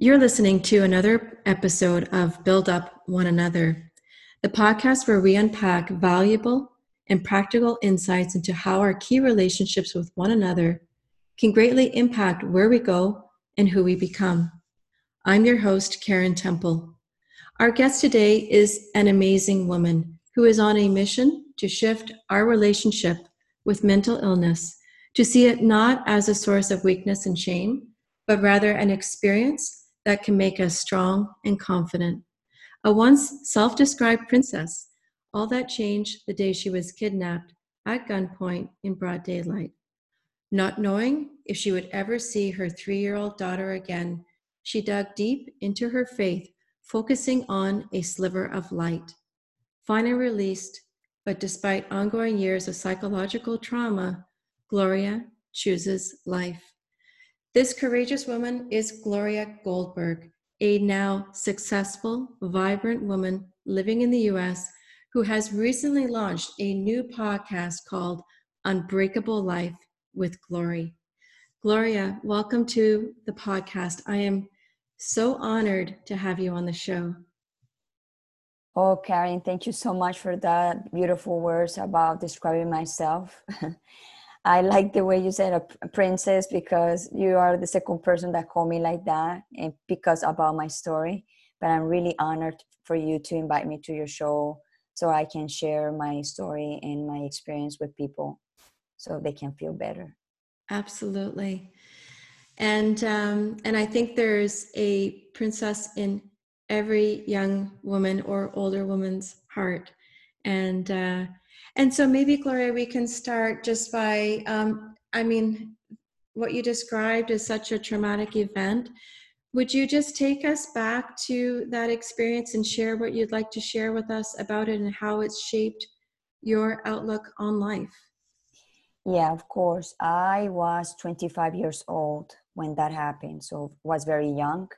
You're listening to another episode of Build Up One Another, the podcast where we unpack valuable and practical insights into how our key relationships with one another can greatly impact where we go and who we become. I'm your host, Karen Temple. Our guest today is an amazing woman who is on a mission to shift our relationship with mental illness to see it not as a source of weakness and shame, but rather an experience that can make us strong and confident. A once self described princess, all that changed the day she was kidnapped at gunpoint in broad daylight. Not knowing if she would ever see her three year old daughter again, she dug deep into her faith, focusing on a sliver of light. Finally released, but despite ongoing years of psychological trauma, Gloria chooses life. This courageous woman is Gloria Goldberg, a now successful, vibrant woman living in the US who has recently launched a new podcast called Unbreakable Life with Glory. Gloria, welcome to the podcast. I am so honored to have you on the show. Oh, Karen, thank you so much for that beautiful words about describing myself. I like the way you said a princess because you are the second person that called me like that and because about my story. But I'm really honored for you to invite me to your show so I can share my story and my experience with people so they can feel better. Absolutely. And um, and I think there's a princess in every young woman or older woman's heart. And uh, and so maybe, Gloria, we can start just by, um, I mean, what you described is such a traumatic event. Would you just take us back to that experience and share what you'd like to share with us about it and how it's shaped your outlook on life? Yeah, of course. I was 25 years old when that happened, so was very young.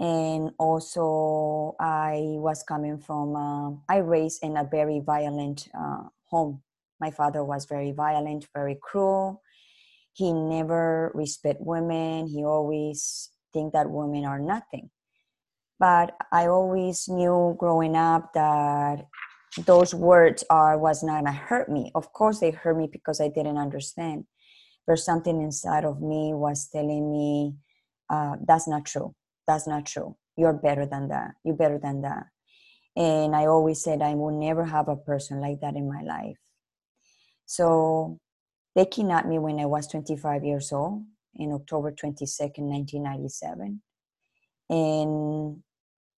And also, I was coming from, uh, I raised in a very violent uh, home. My father was very violent, very cruel. He never respect women. He always think that women are nothing. But I always knew growing up that those words are was not gonna hurt me. Of course, they hurt me because I didn't understand. But something inside of me was telling me, uh, "That's not true. That's not true. You're better than that. You're better than that." And I always said I will never have a person like that in my life. So they kidnapped me when I was 25 years old in October 22nd, 1997. And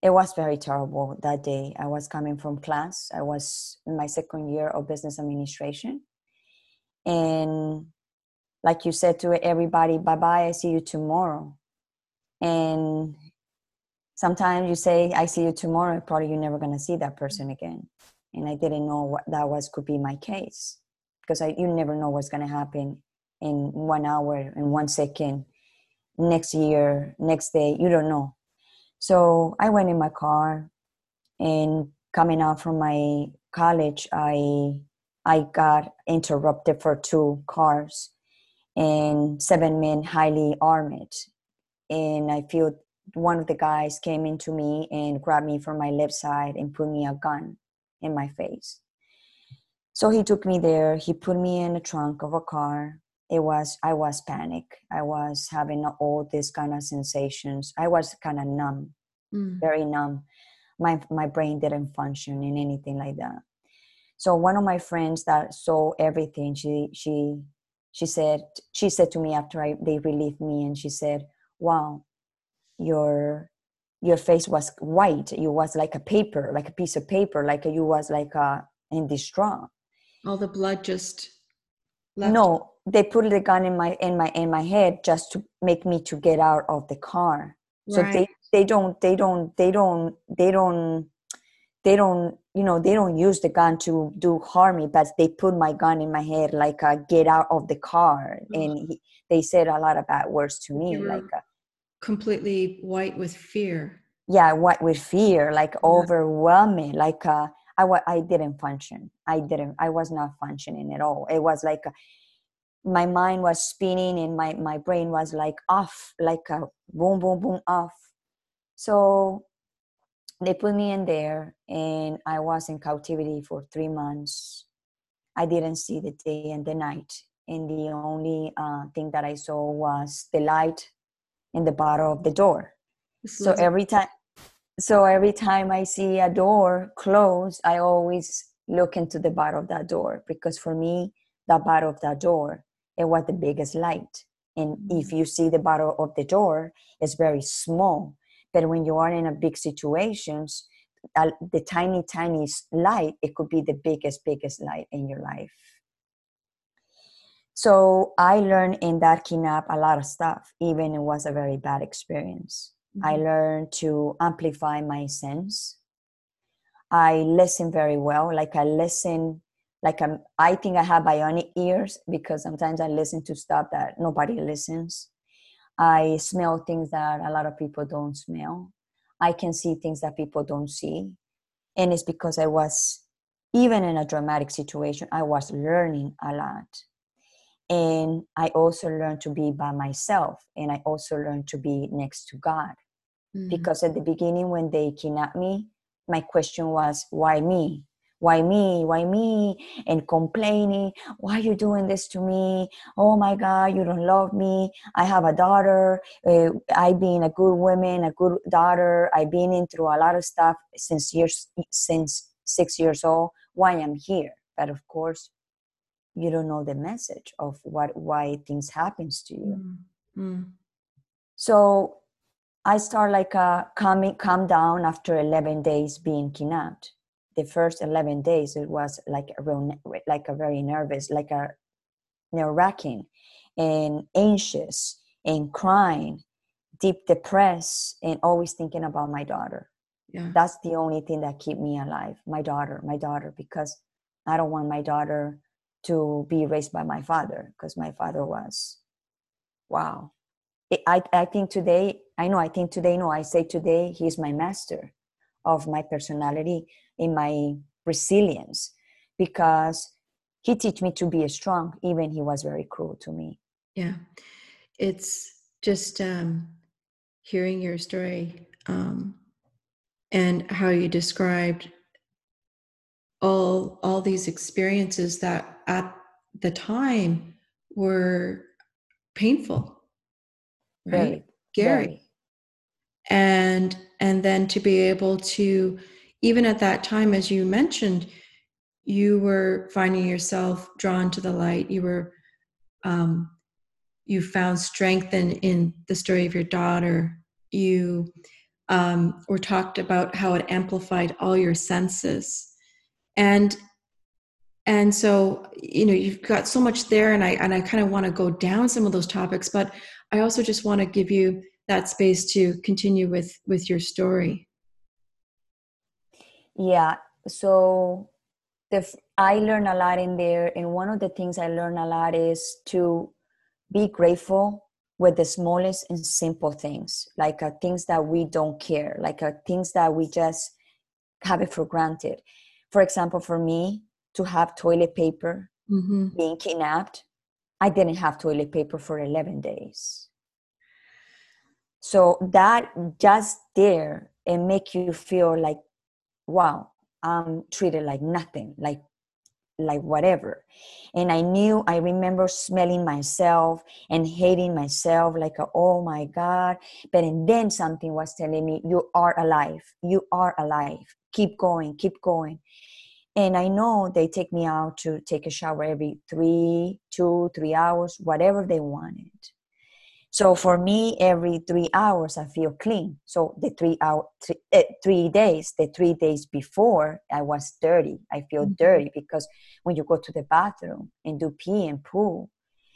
it was very terrible that day. I was coming from class. I was in my second year of business administration. And like you said to everybody, bye bye, I see you tomorrow. And sometimes you say i see you tomorrow probably you're never going to see that person again. And i didn't know what that was could be my case because I, you never know what's going to happen in one hour in one second next year next day you don't know. So i went in my car and coming out from my college i i got interrupted for two cars and seven men highly armed and i feel one of the guys came into me and grabbed me from my left side and put me a gun in my face. So he took me there. He put me in the trunk of a car. It was I was panic. I was having all these kind of sensations. I was kind of numb, mm. very numb. My my brain didn't function in anything like that. So one of my friends that saw everything, she she she said she said to me after I, they relieved me, and she said, "Wow, your your face was white you was like a paper like a piece of paper like you was like a in distraught all the blood just left. no they put the gun in my in my in my head just to make me to get out of the car right. so they they don't they don't they don't they don't they don't you know they don't use the gun to do harm me but they put my gun in my head like a get out of the car and he, they said a lot of bad words to me like a, completely white with fear. Yeah white with fear like yeah. overwhelming like uh I, I didn't function. I didn't i was not functioning at all. It was like a, uh, my mind was spinning and my my brain was like off like a boom boom boom off. So they put me in there, and I was in captivity for three months. I didn't see the day and the night, and the only uh, thing that I saw was the light in the bottom of the door. So every time, so every time I see a door closed, I always look into the bottom of that door because for me, the bottom of that door it was the biggest light. And if mm. you see the bottom of the door, it's very small. But when you are in a big situations, the tiny, tiny light, it could be the biggest, biggest light in your life. So I learned in that kidnap a lot of stuff, even it was a very bad experience. Mm-hmm. I learned to amplify my sense. I listen very well. Like I listen like I'm, I think I have bionic ears because sometimes I listen to stuff that nobody listens. I smell things that a lot of people don't smell. I can see things that people don't see. And it's because I was, even in a dramatic situation, I was learning a lot. And I also learned to be by myself. And I also learned to be next to God. Mm-hmm. Because at the beginning, when they kidnapped me, my question was, why me? why me why me and complaining why are you doing this to me oh my god you don't love me i have a daughter uh, i've been a good woman a good daughter i've been in through a lot of stuff since years since six years old why i'm here but of course you don't know the message of what why things happens to you mm-hmm. so i start like a uh, calming calm down after 11 days being kidnapped the first 11 days it was like a real, like a very nervous like a nerve wracking and anxious and crying deep depressed and always thinking about my daughter yeah. that's the only thing that keep me alive my daughter my daughter because i don't want my daughter to be raised by my father because my father was wow. I, I think today i know i think today no i say today he's my master of my personality in my resilience because he teach me to be strong even he was very cruel to me. Yeah. It's just um hearing your story um and how you described all all these experiences that at the time were painful right very, scary very. and and then to be able to even at that time, as you mentioned, you were finding yourself drawn to the light. You were, um, you found strength in, in the story of your daughter. You um, were talked about how it amplified all your senses, and and so you know you've got so much there, and I and I kind of want to go down some of those topics, but I also just want to give you that space to continue with with your story. Yeah. So the I learned a lot in there, and one of the things I learned a lot is to be grateful with the smallest and simple things, like uh, things that we don't care, like uh, things that we just have it for granted. For example, for me to have toilet paper, mm-hmm. being kidnapped, I didn't have toilet paper for 11 days. So that just there, and make you feel like wow i'm treated like nothing like like whatever. And i knew i remember smelling myself and hating myself like oh my god. But and then something was telling me you are alive. You are alive. Keep going keep going and i know they take me out to take a shower every three two three hours whatever they wanted so for me, every three hours I feel clean. So the three hour three, uh, three days, the three days before I was dirty. I feel mm-hmm. dirty because when you go to the bathroom and do pee and poo,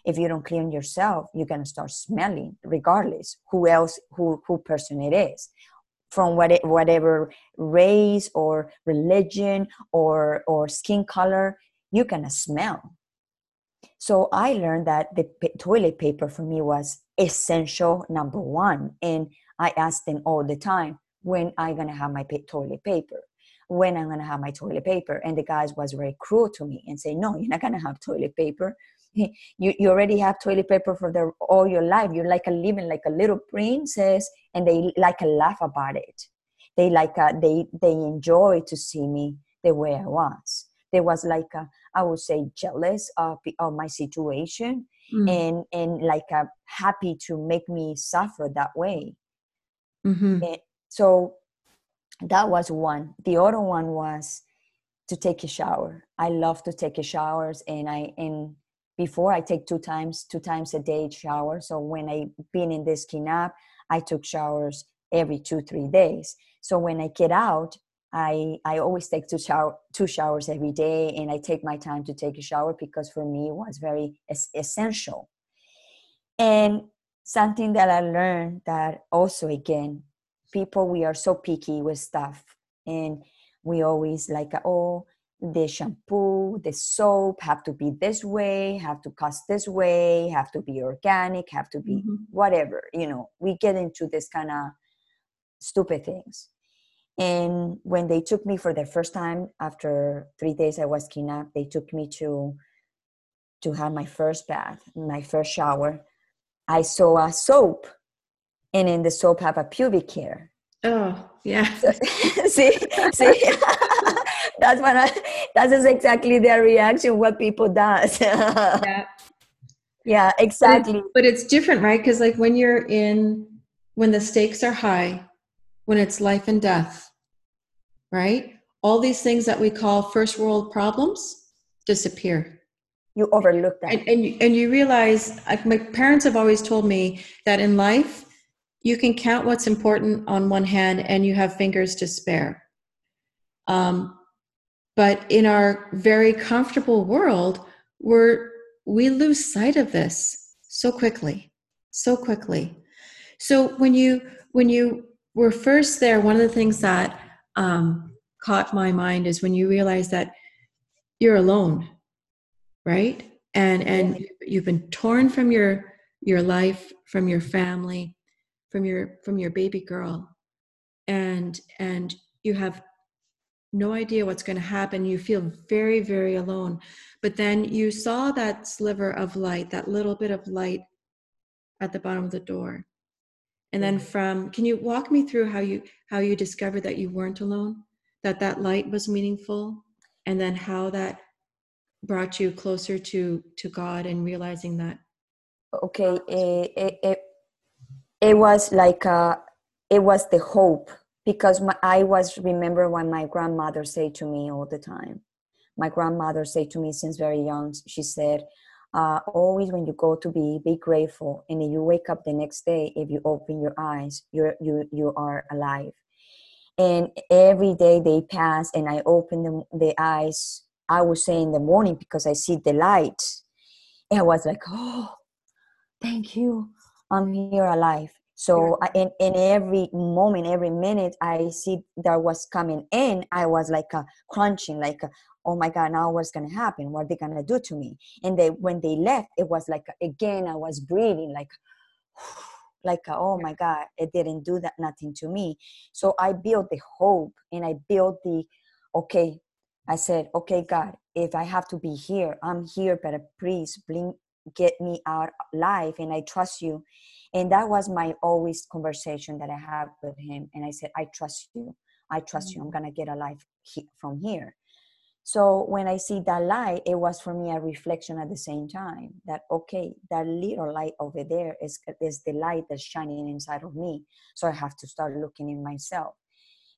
if you don't clean yourself, you're gonna start smelling, regardless who else who who person it is, from what, whatever race or religion or or skin color, you're gonna smell. So I learned that the toilet paper for me was essential number one. And I asked them all the time, when I gonna have my toilet paper? When I'm gonna have my toilet paper? And the guys was very cruel to me and say, no, you're not gonna have toilet paper. you, you already have toilet paper for the all your life. You're like a living like a little princess and they like a laugh about it. They like a, they they enjoy to see me the way i was. There was like a, I would say jealous of, of my situation mm. and and like a happy to make me suffer that way. Mm-hmm. so that was one. The other one was to take a shower. I love to take a showers and i and before i take two times two times a day shower. So when i been in this kinap i took showers every two three days. So when i get out I I always take two shower two showers every day, and I take my time to take a shower because for me it was very es- essential. And something that I learned that also again, people we are so picky with stuff, and we always like oh the shampoo, the soap have to be this way, have to cost this way, have to be organic, have to be mm-hmm. whatever. You know, we get into this kind of stupid things and when they took me for the first time after three days i was kidnapped they took me to to have my first bath my first shower i saw a soap and in the soap have a pubic hair oh yeah so, see see that's what I, that is exactly their reaction what people does yeah yeah exactly but, but it's different right because like when you're in when the stakes are high when it's life and death, right? All these things that we call first world problems disappear. You overlook that. And, and, you, and you realize, like my parents have always told me that in life, you can count what's important on one hand and you have fingers to spare. Um, but in our very comfortable world, we're, we lose sight of this so quickly, so quickly. So when you when you were first there, one of the things that um, caught my mind is when you realize that you're alone, right? And and you've been torn from your your life, from your family, from your from your baby girl, and and you have no idea what's going to happen. You feel very very alone. But then you saw that sliver of light, that little bit of light at the bottom of the door. And then mm-hmm. from can you walk me through how you how you discovered that you weren't alone? That that light was meaningful? And then how that brought you closer to to god and realizing that? Okay it, it, it, it was like uh it was the hope because my, i was remember when my grandmother said to me all the time. My grandmother said to me since very young she said uh, always when you go to be be grateful and you wake up the next day if you open your eyes you're you you are alive. And every day they pass and i open the, the eyes i would say in the morning because i see the light and i was like oh thank you. I'm here alive so I, in, in every moment every minute i see that was coming in i was like a crunching like a, oh my god now what's going to happen? What are they going to do to me? And they when they left it was like again i was breathing like like uh, oh my god it didn't do that nothing to me. So i built the hope and i built the okay i said okay god if i have to be here i'm here but please bring get me out alive and i trust you and that was my always conversation that i have with him and i said i trust you i trust mm-hmm. you i'm gonna get alive he- from here so when I see that light, it was for me a reflection at the same time that okay, that little light over there is is the light that's shining inside of me. So I have to start looking in myself,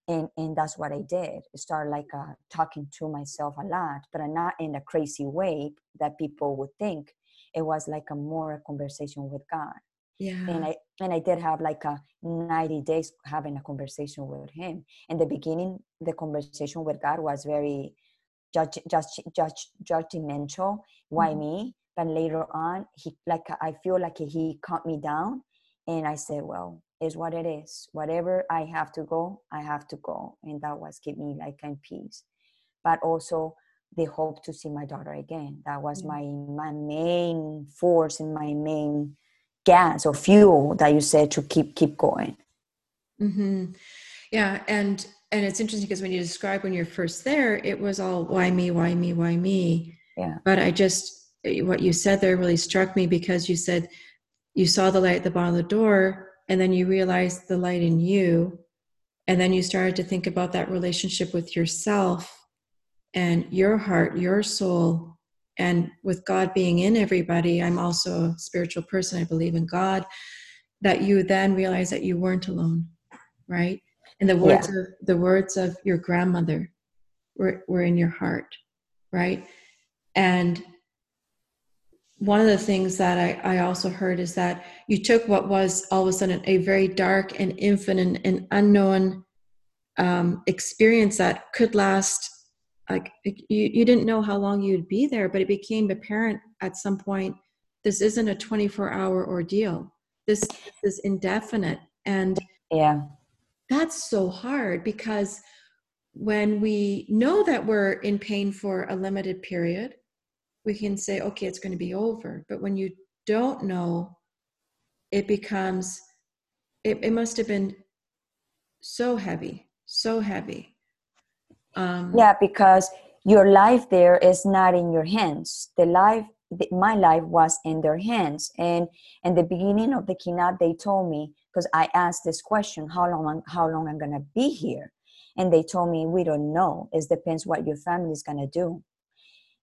and and that's what I did. Start like uh, talking to myself a lot, but not in a crazy way that people would think. It was like a more conversation with God. Yeah. And I and I did have like a 90 days having a conversation with him. In the beginning, the conversation with God was very judge, judge, judge, judgmental. Why mm-hmm. me? But later on, he like I feel like he calmed me down, and I said, "Well, is what it is. Whatever I have to go, I have to go," and that was keep me like in peace. But also the hope to see my daughter again. That was mm-hmm. my my main force and my main gas or fuel that you said to keep keep going. Mm-hmm. Yeah, and and it's interesting because when you describe when you're first there, it was all why me, why me, why me. Yeah. But I just what you said there really struck me because you said you saw the light at the bottom of the door and then you realized the light in you and then you started to think about that relationship with yourself and your heart your soul and with god being in everybody i'm also a spiritual person i believe in god that you then realize that you weren't alone right and the words yeah. of the words of your grandmother were, were in your heart right and one of the things that I, I also heard is that you took what was all of a sudden a very dark and infinite and unknown um, experience that could last like you, you didn't know how long you'd be there but it became apparent at some point this isn't a 24 hour ordeal. This is indefinite. And yeah. that's so hard because when we know that we're in pain for a limited period we can say okay it's going to be over. But when you don't know it becomes it, it must have been so heavy so heavy um, yeah because your life there is not in your hands. The life my life was in their hands. And in the beginning of the keynote they told me because i asked this question how long how long i'm gonna be here? And they told me we don't know. It depends what your family is gonna do.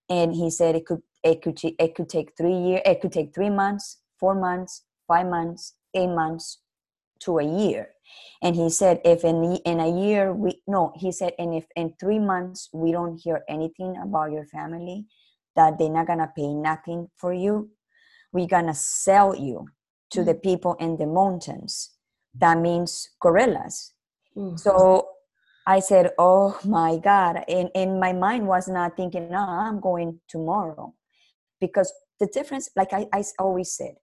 And he said it could it could it could take three years it could take three months four months five months eight months to a year. And he said if in in a year we no he said and if in three months we don't hear anything about your family that they're not gonna pay nothing for you we're gonna sell you to the people in the mountains. That means guerrillas. Mm-hmm. so i said oh my god. And, and my mind was not thinking no i'm going tomorrow. Because the difference like I, I always said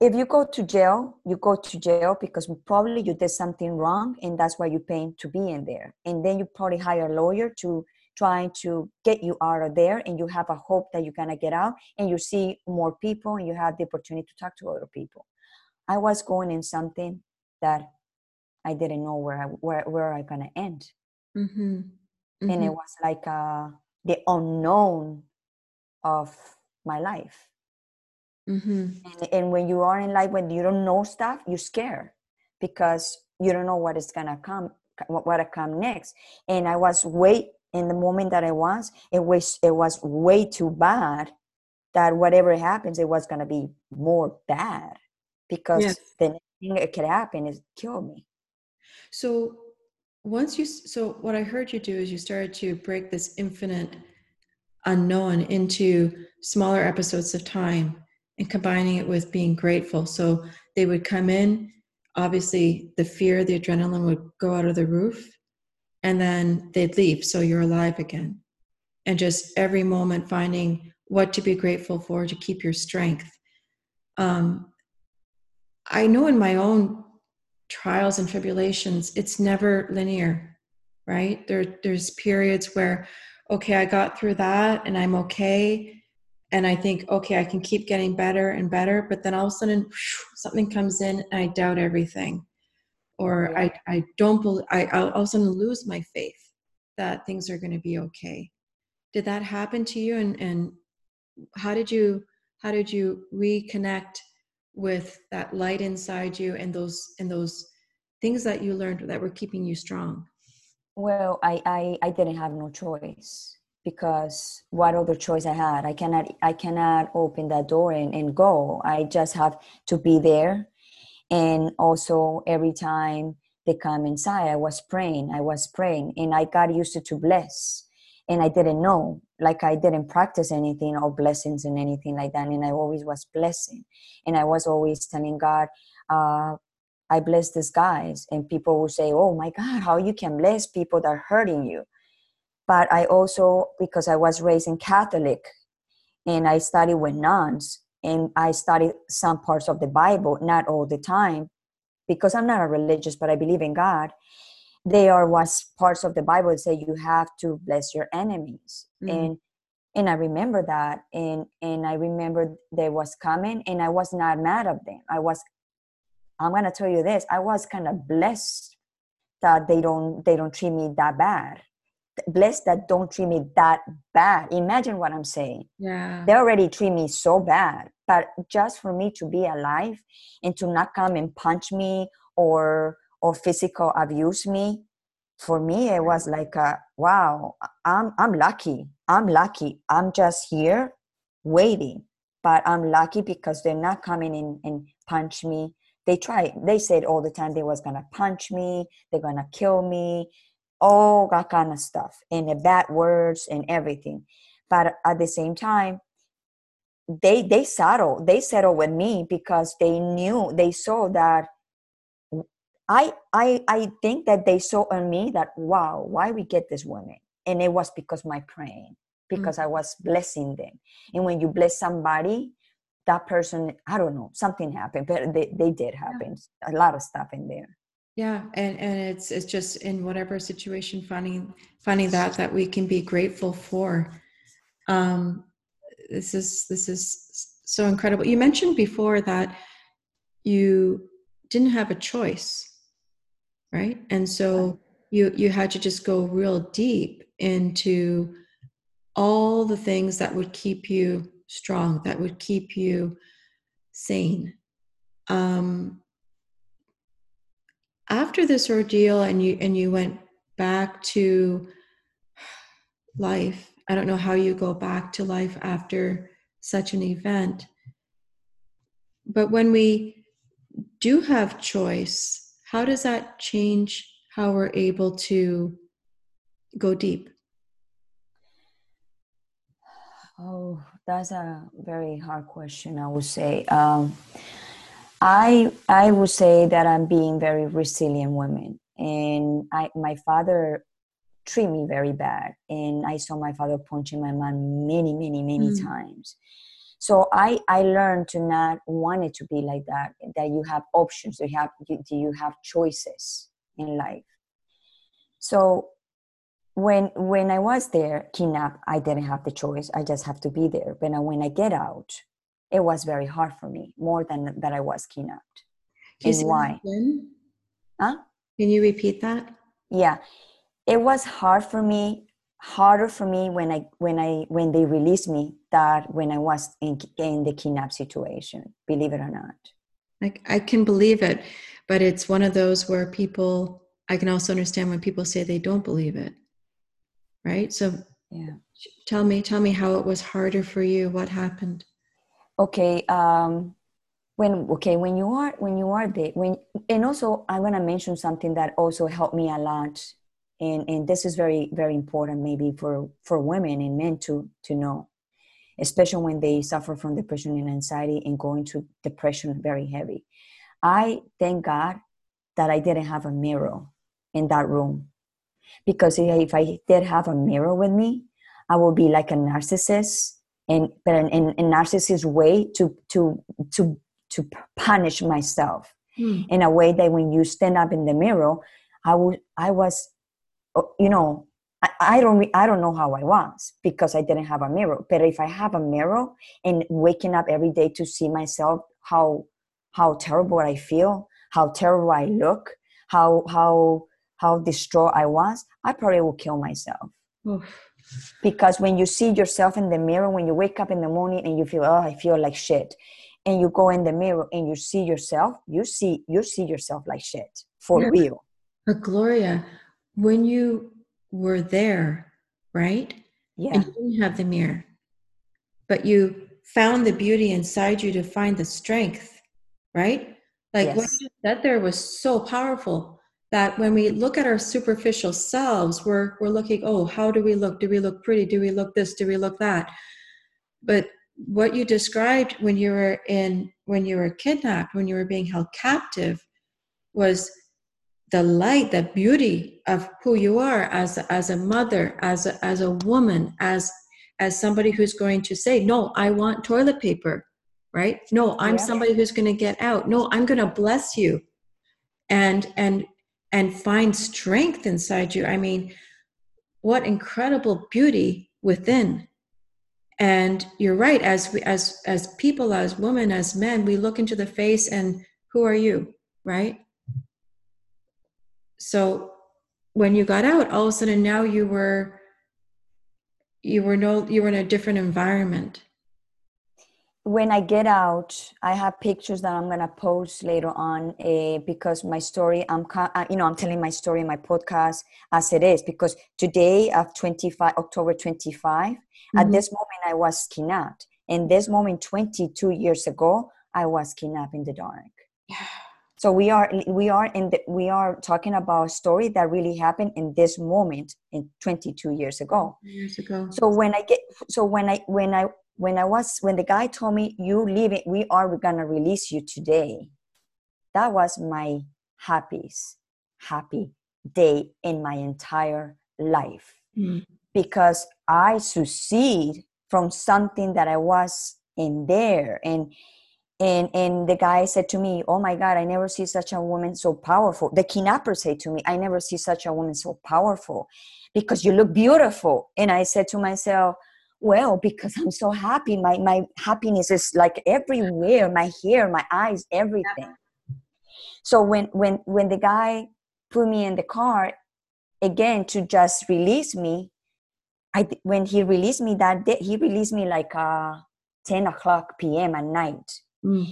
if you go to jail you go to jail because probably you did something wrong and that's why you're paying to be in there and then you probably hire a lawyer to trying to get you out of there and you have a hope that you're going to get out and you see more people and you have the opportunity to talk to other people i was going in something that i didn't know where i where, where i going to end mm-hmm. Mm-hmm. and it mm-hmm. was like uh, the unknown of my life mm-hmm. and, and when you are in life when you don't know stuff you're scared because you don't know what is going to come what will come next and i was way in the moment that I was, it was it was way too bad that whatever happens, it was gonna be more bad because yes. the next thing that could happen is kill me. So once you so what I heard you do is you started to break this infinite unknown into smaller episodes of time and combining it with being grateful. So they would come in, obviously the fear, the adrenaline would go out of the roof and then they'd leave so you're alive again. And just every moment finding what to be grateful for to keep your strength. Um, i know in my own trials and tribulations it's never linear right? There there's periods where okay i got through that and i'm okay and i think okay i can keep getting better and better but then all of a sudden something comes in and i doubt everything or I, I don't believe I, I'll all of a sudden lose my faith that things are going to be okay. Did that happen to you? And, and how did you, how did you reconnect with that light inside you and those, and those things that you learned that were keeping you strong? Well, I, I, I didn't have no choice because what other choice I had? I cannot, I cannot open that door and, and go. I just have to be there. And also every time they come inside i was praying i was praying and i got used to to bless. And i didn't know like i didn't practice anything or blessings and anything like that and i always was blessing. And i was always telling god uh, i bless these guys. And people will say oh my god how you can bless people that are hurting you but i also because i was raised in catholic and i studied with nuns and I studied some parts of the Bible, not all the time, because I'm not a religious, but I believe in God. There was parts of the Bible that say you have to bless your enemies, mm-hmm. and and I remember that, and and I remember they was coming, and I was not mad of them. I was, I'm gonna tell you this, I was kind of blessed that they don't they don't treat me that bad, blessed that don't treat me that bad. Imagine what i'm saying. Yeah. They already treat me so bad. But just for me to be alive and to not come and punch me or or physical abuse me for me it was like a, wow i'm i'm lucky. I'm lucky. I'm just here waiting. But i'm lucky because they're not coming in and punch me. They try they said all the time they was gonna punch me. They're gonna kill me all that kind of stuff and the bad words and everything but at the same time they they settle they settle with me because they knew they saw that I I I think that they saw on me that wow, why we get this woman, and it was because my praying, because mm-hmm. I was blessing them. And when you bless somebody, that person, I don't know, something happened, but they they did happen. Yeah. A lot of stuff in there. Yeah, and and it's it's just in whatever situation finding finding that that we can be grateful for. Um, this is this is so incredible. You mentioned before that you didn't have a choice right and so you you had to just go real deep into all the things that would keep you strong that would keep you sane um, after this ordeal and you and you went back to life i don't know how you go back to life after such an event but when we do have choice how does that change how we're able to go deep? Oh, that's a very hard question. I would say. Um, I I would say that I'm being very resilient woman, and I my father treat me very bad, and I saw my father punching my mom many many many mm. times, so i i learned to not want it to be like that that you have options you have you, you have choices in life? So when when i was there kidnapped i didn't have the choice i just have to be there. But when i get out it was very hard for me more than that i was kidnapped Can and why huh can you repeat that yeah it was hard for me harder for me when I when I when they released me that when I was in in the kidnap situation. Believe it or not. I, I can believe it, but it's one of those where people. I can also understand when people say they don't believe it, right? So yeah, tell me tell me how it was harder for you. What happened? Okay. Um, when okay when you are when you are there when and also i'm going to mention something that also helped me a lot. And and this is very very important maybe for for women and men to to know especially when they suffer from depression and anxiety and go into depression very heavy. I thank god that i didn't have a mirror in that room. Because if i did have a mirror with me i would be like a narcissist and but in, in, in narcissist way to to to to punish myself mm. in a way that when you stand up in the mirror i would i was Oh, you know I, I don't I don't know how I was because I didn't have a mirror. But if I have a mirror and waking up every day to see myself how how terrible I feel, how terrible I look, how how how distraught I was, I probably will kill myself. Oof. Because when you see yourself in the mirror, when you wake up in the morning and you feel, oh, I feel like shit, and you go in the mirror and you see yourself, you see you see yourself like shit for yeah. real. But Gloria, when you were there, right? Yeah. And you didn't have the mirror, but you found the beauty inside you to find the strength, right? Like yes. what you said there was so powerful that when we look at our superficial selves, we're we're looking, oh, how do we look? Do we look pretty? Do we look this? Do we look that? But what you described when you were in when you were kidnapped, when you were being held captive, was the light, the beauty of who you are as as a mother, as a, as a woman, as as somebody who's going to say, "No, I want toilet paper." Right? No, I'm yeah. somebody who's going to get out. No, I'm going to bless you. And and and find strength inside you. I mean, what incredible beauty within. And you're right as we as as people as women as men, we look into the face and who are you, right? So when you got out, all of a sudden now you were you were no you were in a different environment when I get out, I have pictures that I'm gonna post later on uh, because my story, I'm uh, you know I'm telling my story in my podcast as it is because today of 25 October 25, mm-hmm. at this moment I was kidnapped, In this moment 22 years ago I was kidnapped in the dark. So we are we are in the, we are talking about a story that really happened in this moment in 22 years ago. Years ago. So when I get so when I when I when I was when the guy told me you leave it, we are gonna release you today. That was my happiest happy day in my entire life mm. because I succeed from something that I was in there and and and the guy said to me oh my god i never see such a woman so powerful the kidnapper said to me i never see such a woman so powerful because you look beautiful and i said to myself well because i'm so happy. My my happiness is like everywhere. My hair my eyes everything. So when when when the guy put me in the car again to just release me i when he released me that day he released me like uh 10 o'clock pm at night. Mm.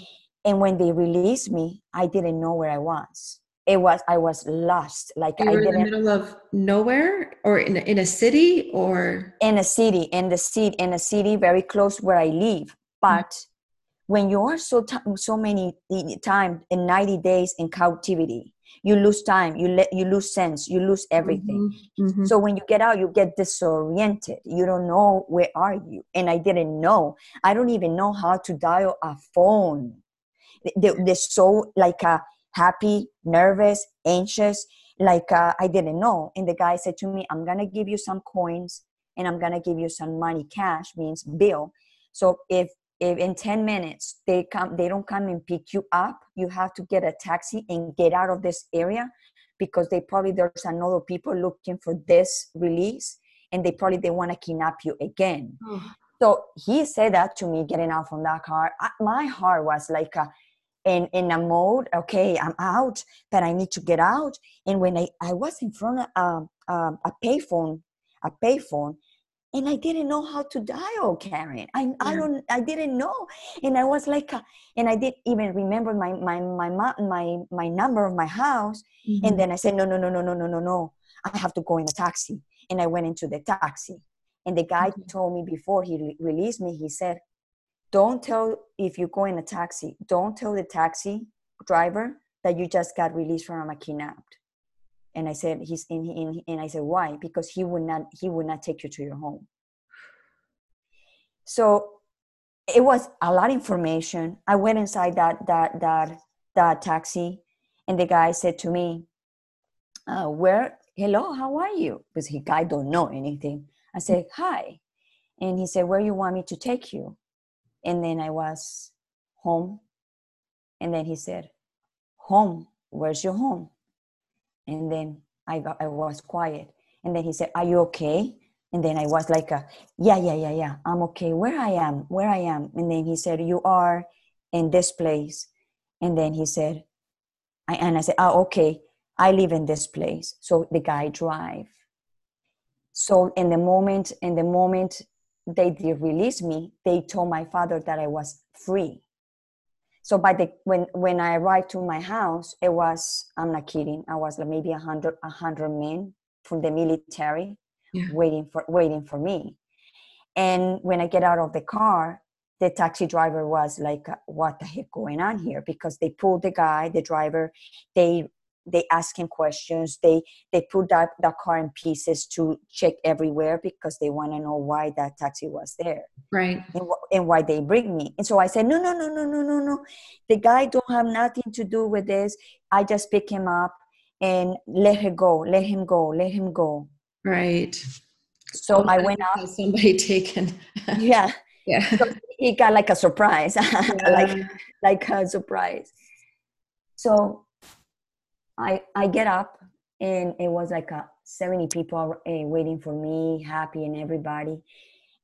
and when they released me i didn't know where i was it was i was lost like you i didn't in the middle of nowhere or in a, in a city or in a city in the city in a city very close where i live mm. but mm-hmm. when you are so t- so many time in 90 days in captivity you lose time you let you lose sense you lose everything mm-hmm. Mm-hmm. so when you get out you get disoriented you don't know where are you and i didn't know i don't even know how to dial a phone they're, they're so like a happy, nervous, anxious, like uh, I didn't know. And the guy said to me, I'm going to give you some coins and I'm going to give you some money. Cash means bill. So if if in 10 minutes they come they don't come and pick you up you have to get a taxi and get out of this area because they probably there's another people looking for this release and they probably they want to kidnap you again so he said that to me getting out from that car I, my heart was like a, in in a mode okay i'm out but i need to get out. And when i i was in front of um, um, a payphone a payphone and i didn't know how to dial karen. I yeah. i don't i didn't know. And i was like uh, and i didn't even remember my my my my my number of my house. Mm-hmm. and then i said no no no no no no no no. I have to go in a taxi. And i went into the taxi. And the guy mm-hmm. told me before he re- released me he said don't tell if you go in a taxi don't tell the taxi driver that you just got released from a kidnapped and i said he's in, in and i said why? Because he would not he would not take you to your home. So it was a lot of information. I went inside that that that that taxi and the guy said to me uh, where hello how are you? Because he guy don't know anything. I said hi. And he said where you want me to take you and then I was home. And then he said, Home, where's your home? And then I got I was quiet. And then he said, Are you okay? And then I was like, a, Yeah, yeah, yeah, yeah. I'm okay. Where I am, where I am. And then he said, You are in this place. And then he said, I, and I said, Oh, okay. I live in this place. So the guy drive. So in the moment, in the moment they did release me, they told my father that I was free. So by the when when I arrived to my house, it was I'm not kidding. I was like maybe a hundred a hundred men from the military yeah. waiting for waiting for me. And when I get out of the car, the taxi driver was like, "What the heck going on here?" Because they pulled the guy, the driver, they they ask him questions they they put that, that car in pieces to check everywhere because they want to know why that taxi was there right. and, and why they bring me. And so i said no no no no no no no. The guy don't have nothing to do with this. I just pick him up and let her go let him go let him go. Right. So i went out. somebody taken. Yeah. Yeah. So he got like a surprise yeah. like like a surprise. So I I get up and it was like a 70 people uh, waiting for me, happy and everybody.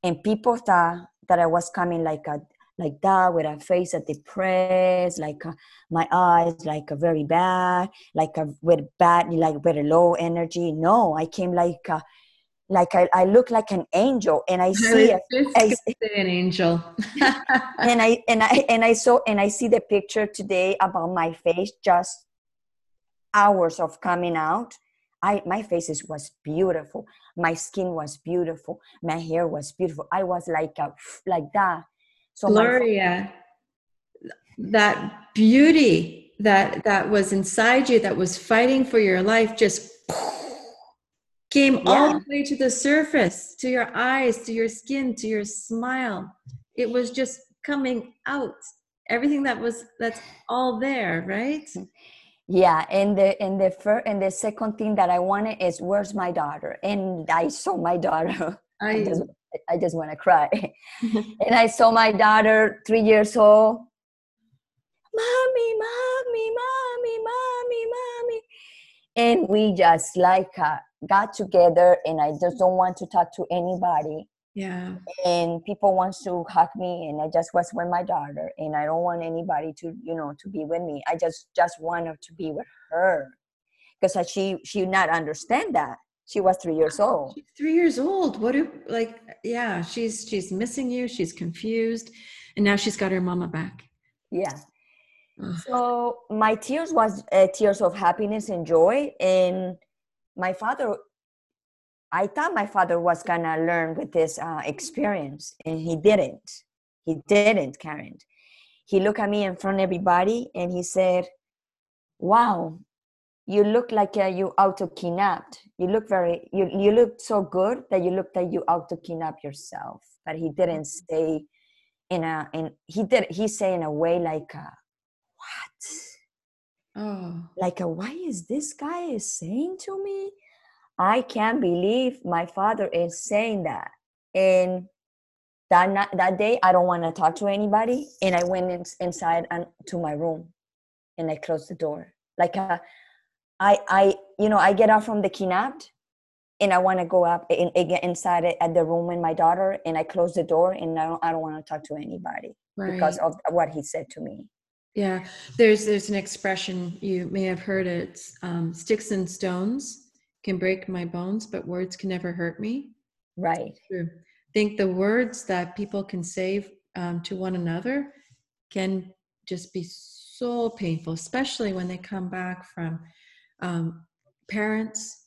And people thought that I was coming like a like that with a face that depressed like uh, my eyes like a very bad like a with bad like very low energy no i came like uh, like I, I look like an angel and I see I I, an angel. and I and I and I saw and I see the picture today about my face just hours of coming out. I my face was beautiful. My skin was beautiful. My hair was beautiful. I was like a, like that. So Gloria, my, that beauty that that was inside you that was fighting for your life just came yeah. all the way to the surface, to your eyes, to your skin, to your smile. It was just coming out. Everything that was that's all there, right? Mm-hmm. Yeah, and the and the first and the second thing that I wanted is where's my daughter? And I saw my daughter. I, I just I just want to cry. and I saw my daughter, three years old. Mommy, mommy, mommy, mommy, mommy. And we just like uh, got together and I just don't want to talk to anybody. Yeah. And people wants to hug me and I just was with my daughter and I don't want anybody to, you know, to be with me. I just just wanted to be with her. Because she she not understand that. She was three years old. She's three years old. What do like yeah, she's she's missing you, she's confused, and now she's got her mama back. Yeah. So my tears was uh, tears of happiness and joy and my father i thought my father was gonna learn with this uh, experience and he didn't he didn't karen he looked at me in front of everybody and he said wow you look like uh, you auto kidnapped you look very you, you look so good that you look like you auto kidnap yourself but he didn't mm-hmm. say in a in he did he say in a way like uh, what Oh. Like, a, why is this guy saying to me? I can't believe my father is saying that. And that night, that day, I don't want to talk to anybody, and I went in, inside and to my room, and I closed the door. Like, uh, I, I, you know, I get out from the kidnapped, and I want to go up and, and get inside at the room with my daughter, and I close the door, and I don't, I don't want to talk to anybody right. because of what he said to me. Yeah, there's there's an expression you may have heard it. Um, Sticks and stones can break my bones, but words can never hurt me. Right. True. I think the words that people can say um, to one another can just be so painful, especially when they come back from um, parents,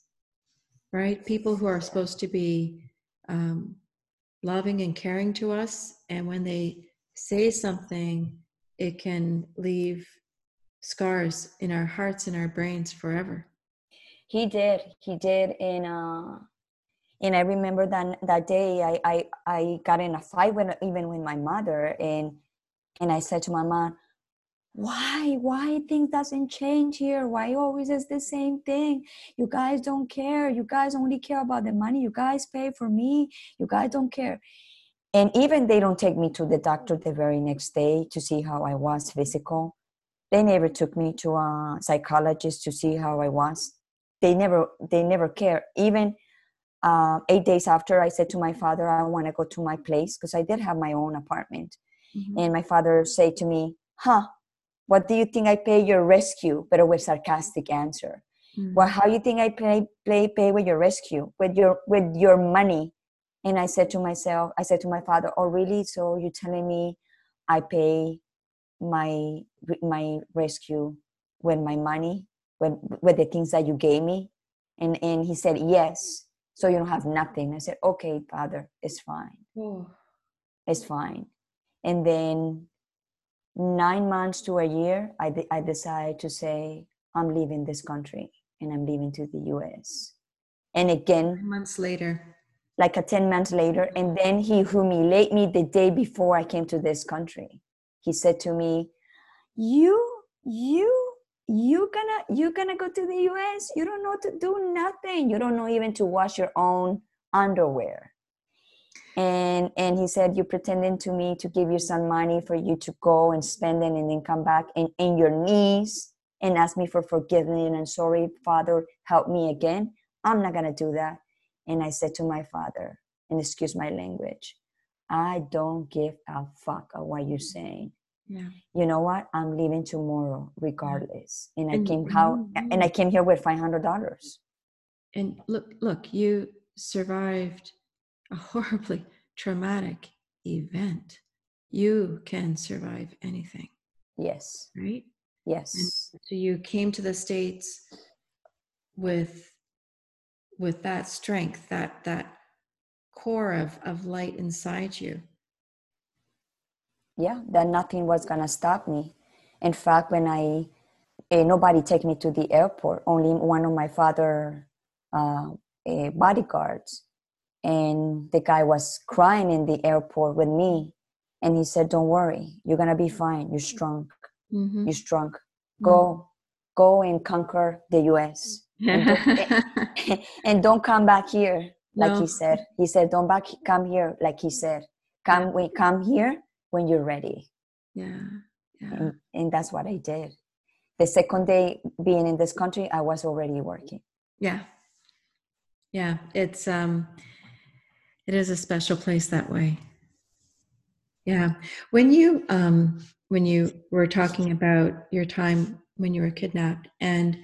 right? People who are supposed to be um, loving and caring to us, and when they say something it can leave scars in our hearts and our brains forever he did he did and uh and i remember that that day i i, I got in a fight with even with my mother and and i said to my mom why why things doesn't change here? Why always is the same thing? You guys don't care. You guys only care about the money. You guys pay for me. You guys don't care. And even they don't take me to the doctor the very next day to see how i was physical. They never took me to a psychologist to see how i was they never they never care. Even uh, eight days after i said to my father i want to go to my place because i did have my own apartment. Mm-hmm. and my father said to me huh what do you think i pay your rescue? But with sarcastic answer. Mm-hmm. well how you think i pay, pay pay with your rescue with your with your money? And i said to myself i said to my father oh really? So you're telling me i pay my my rescue with my money with with the things that you gave me. And and he said yes so you don't have nothing. I said okay father it's fine. Oh. it's fine. And then nine months to a year i de- i decided to say i'm leaving this country and i'm leaving to the us and again nine months later. Like a 10 months later. And then he humiliated me the day before i came to this country. He said to me you you you gonna you gonna go to the us you don't know to do nothing. You don't know even to wash your own underwear. And and he said you're pretending to me to give you some money for you to go and spend it and then come back and in your knees and ask me for forgiveness. And sorry father help me again. I'm not gonna do that. And I said to my father, and excuse my language, I don't give a fuck of what you're saying. Yeah. You know what? I'm leaving tomorrow regardless. And I And- came how and I came here with five hundred dollars. And look, look, you survived a horribly traumatic event. You can survive anything, Yes. right? Yes. So you came to the states with with that strength, that that core of of light inside you. Yeah that nothing was gonna stop me. In fact when i eh, nobody take me to the airport only one of my father uh, eh, bodyguards. And the guy was crying in the airport with me. And he said don't worry you're gonna be fine. You're strong. Mhm. you're strong. Go go and conquer the us and don't come back here like No. he said. He said don't back come here like he said. Come we come here when you're ready yeah, yeah. and, and that's what i did the second day being in this country i was already working Yeah. Yeah, it's um it is a special place that way. Yeah. When you um when you were talking about your time when you were kidnapped and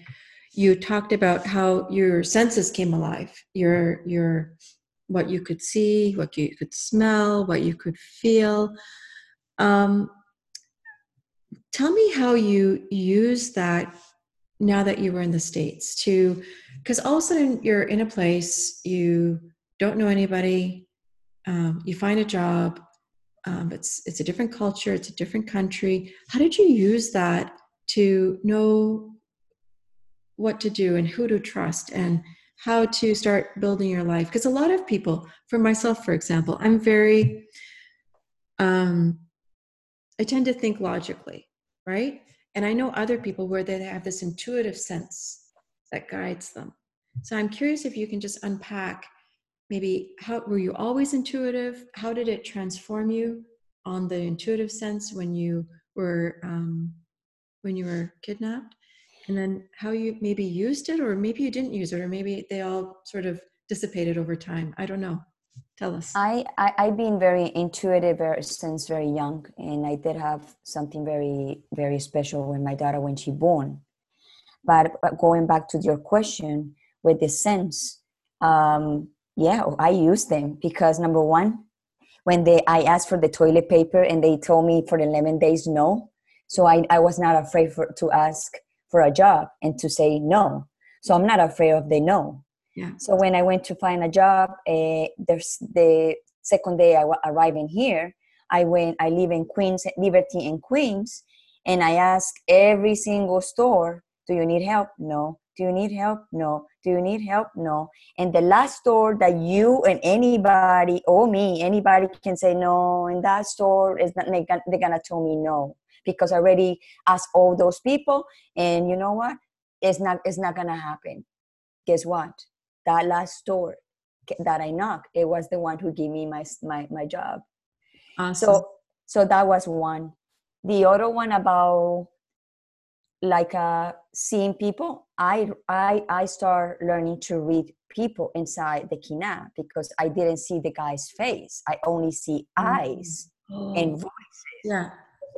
you talked about how your senses came alive, your your what you could see, what you could smell, what you could feel. Um tell me how you use that now that you were in the states to because all of a sudden you're in a place you don't know anybody um, you find a job um, it's it's a different culture it's a different country. How did you use that to know what to do and who to trust and how to start building your life? Because a lot of people for myself for example i'm very um, i tend to think logically right? And i know other people where they have this intuitive sense that guides them. So i'm curious if you can just unpack maybe how were you always intuitive? How did it transform you on the intuitive sense when you were um, when you were kidnapped? And then how you maybe used it or maybe you didn't use it or maybe they all sort of dissipated over time. I don't know tell us I, I I've been very intuitive since very young, and I did have something very very special with my daughter when she born. But uh, going back to your question with the sense, um, yeah, I use them because number one, when they I asked for the toilet paper and they told me for eleven days no, so I I was not afraid for to ask for a job and to say no. So I'm not afraid of the no. So when I went to find a job, uh, there's the second day I arrived in here. I went. I live in Queens, Liberty in Queens, and I asked every single store, "Do you need help? No. Do you need help? No. Do you need help? No." And the last store that you and anybody or me, anybody can say no, in that store is not. They're gonna tell me no because I already asked all those people, and you know what? It's not. It's not gonna happen. Guess what? That last store that I knocked, it was the one who gave me my my my job. awesome So so that was one. The other one about like uh seeing people, I I I start learning to read people inside the kina because I didn't see the guy's face. I only see Mm. eyes Oh, and voices. yeah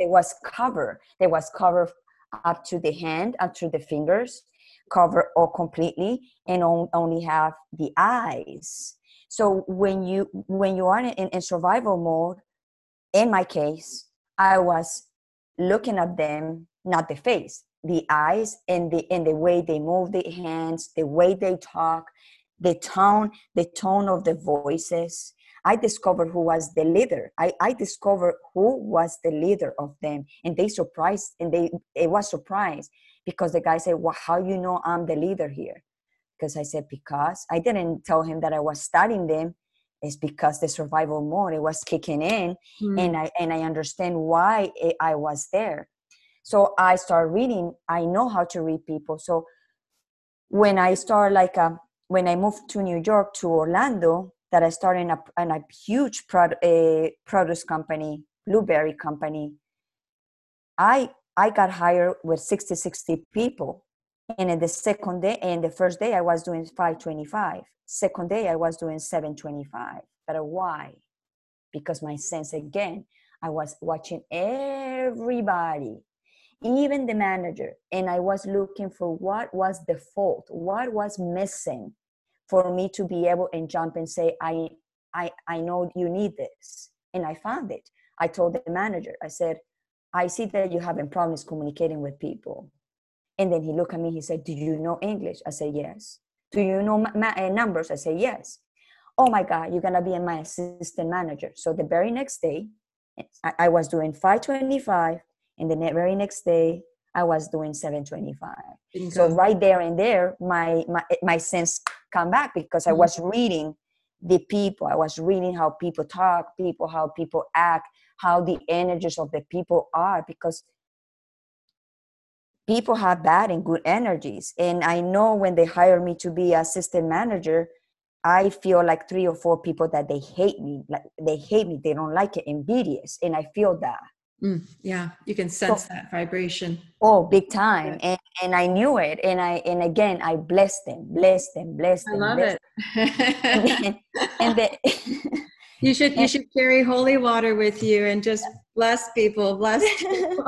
It was covered. It was covered up to the hand, up to the fingers, cover all completely, and on, only have the eyes. So when you when you are in, in survival mode, in my case, I was looking at them, not the face, the eyes, and the and the way they move the hands, the way they talk, the tone, the tone of the voices. I discovered who was the leader. I, I discovered who was the leader of them, and they surprised, and they it was surprised because the guy said, "Well, how you know I'm the leader here?" Because I said, "Because I didn't tell him that I was studying them. It's because the survival mode it was kicking in, Hmm. and I and I understand why it, I was there. So I start reading. I know how to read people. So when I start like uh, when I moved to New York to Orlando, that I started in a, in a huge prod, a produce company, blueberry company. I I got hired with 60, 60 people. And in the second day, and the first day I was doing 525. Second day I was doing 725. But why? because my sense again i was watching everybody even the manager and i was looking for what was the fault what was missing for me to be able and jump and say i i i know you need this and i found it i told the manager i said i see that you're having problems communicating with people. And then he looked at me he said do you know english? I said yes. Do you know ma- ma- uh, numbers? I said yes. Oh my god you're gonna be my assistant manager. So the very next day I, I was doing 525 and the very next day i was doing 725 so right there and there my my, my sense come back because i mm-hmm. was reading the people. I was reading how people talk people how people act how the energies of the people are because people have bad and good energies. And i know when they hire me to be assistant manager I feel like three or four people that they hate me, like they hate me, they don't like it, envious, and I feel that. Mm, yeah, you can sense so, that vibration. Oh, big time, and and I knew it, and I and again I blessed them, blessed them, blessed them. I love it. and and then you should you should carry holy water with you and just bless people, bless people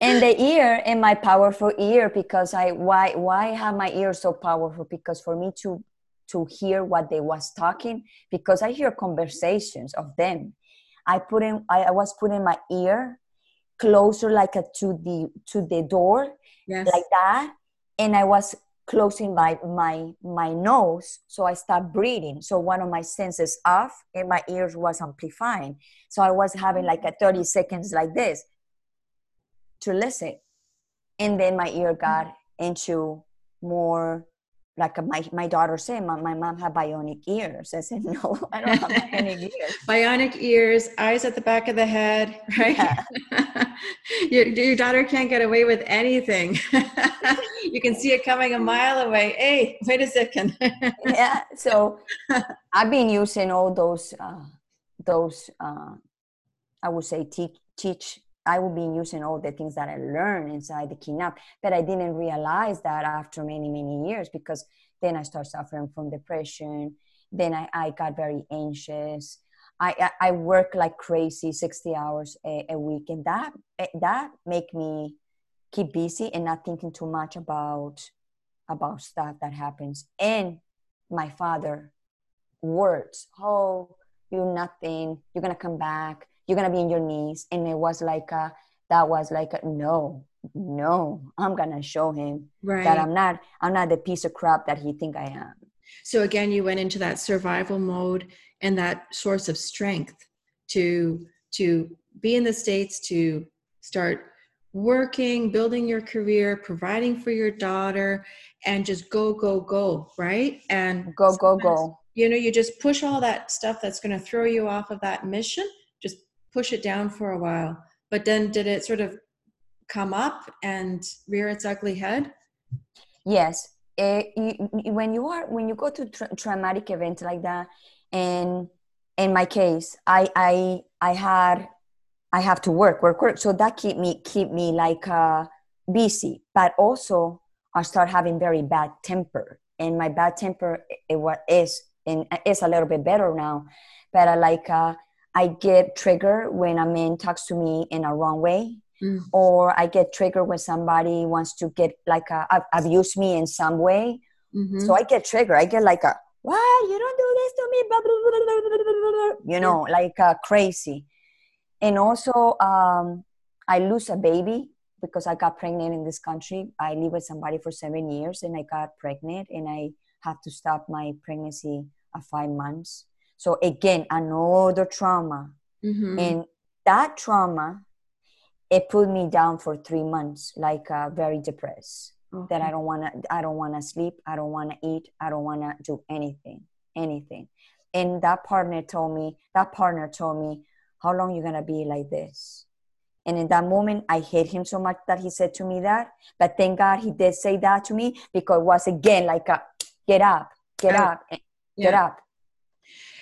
and the ear and my powerful ear because i why why have my ear so powerful because for me to to hear what they was talking because i hear conversations of them i put in i, I was putting my ear closer like a, to the to the door yes. like that and i was closing my my my nose so i start breathing so one of my senses off and my ears was amplifying so i was having like a 30 seconds like this to listen. And then my ear got mm-hmm. into more like my, my daughter said, my, my mom had bionic ears. I said, no, I don't have bionic ears. bionic ears, eyes at the back of the head, right? Yeah. your, your daughter can't get away with anything. you can see it coming a mile away. Hey, wait a second. yeah. So I've been using all those, uh, those, uh, I would say teach, teach I would be using all the things that I learned inside the kidnap, but I didn't realize that after many, many years because then I started suffering from depression. Then I, I got very anxious. I, I, I work like crazy, 60 hours a, a week. And that, eh, that make me keep busy and not thinking too much about, about stuff that happens. And my father words, oh, you're nothing, you're gonna come back you're gonna be in your knees. And it was like a, that was like a, no no i'm gonna show him right. that i'm not i'm not the piece of crap that he think i am. So again you went into that survival mode and that source of strength to to be in the states to start working building your career providing for your daughter and just go go go right? And go go go. you know you just push all that stuff that's going to throw you off of that mission push it down for a while. But then did it sort of come up and rear its ugly head? Yes. It, eh, you, when you are when you go to tra- traumatic event like that, and in my case, I I I had I have to work work work, so that keep me keep me like uh, busy. But also, I start having very bad temper, and my bad temper it, what is and is a little bit better now. But I like uh, I get triggered when a man talks to me in a wrong way, mm. or I get triggered when somebody wants to get like a, abuse me in some way. Mm-hmm. So I get triggered. I get like a what you don't do this to me, blah, blah, blah, you know, like uh, crazy. And also, um, I lose a baby because I got pregnant in this country. I live with somebody for seven years, and I got pregnant, and I have to stop my pregnancy at five months so again, another trauma. Mm-hmm. And that trauma, it put me down for three months, like uh, very depressed. Okay. That I don't want to, I don't want to sleep, I don't want to eat, I don't want to do anything, anything. And that partner told me, that partner told me, how long you gonna be like this? And in that moment, I hate him so much that he said to me that. But thank God he did say that to me because it was again like a get up, get oh. up, get yeah. up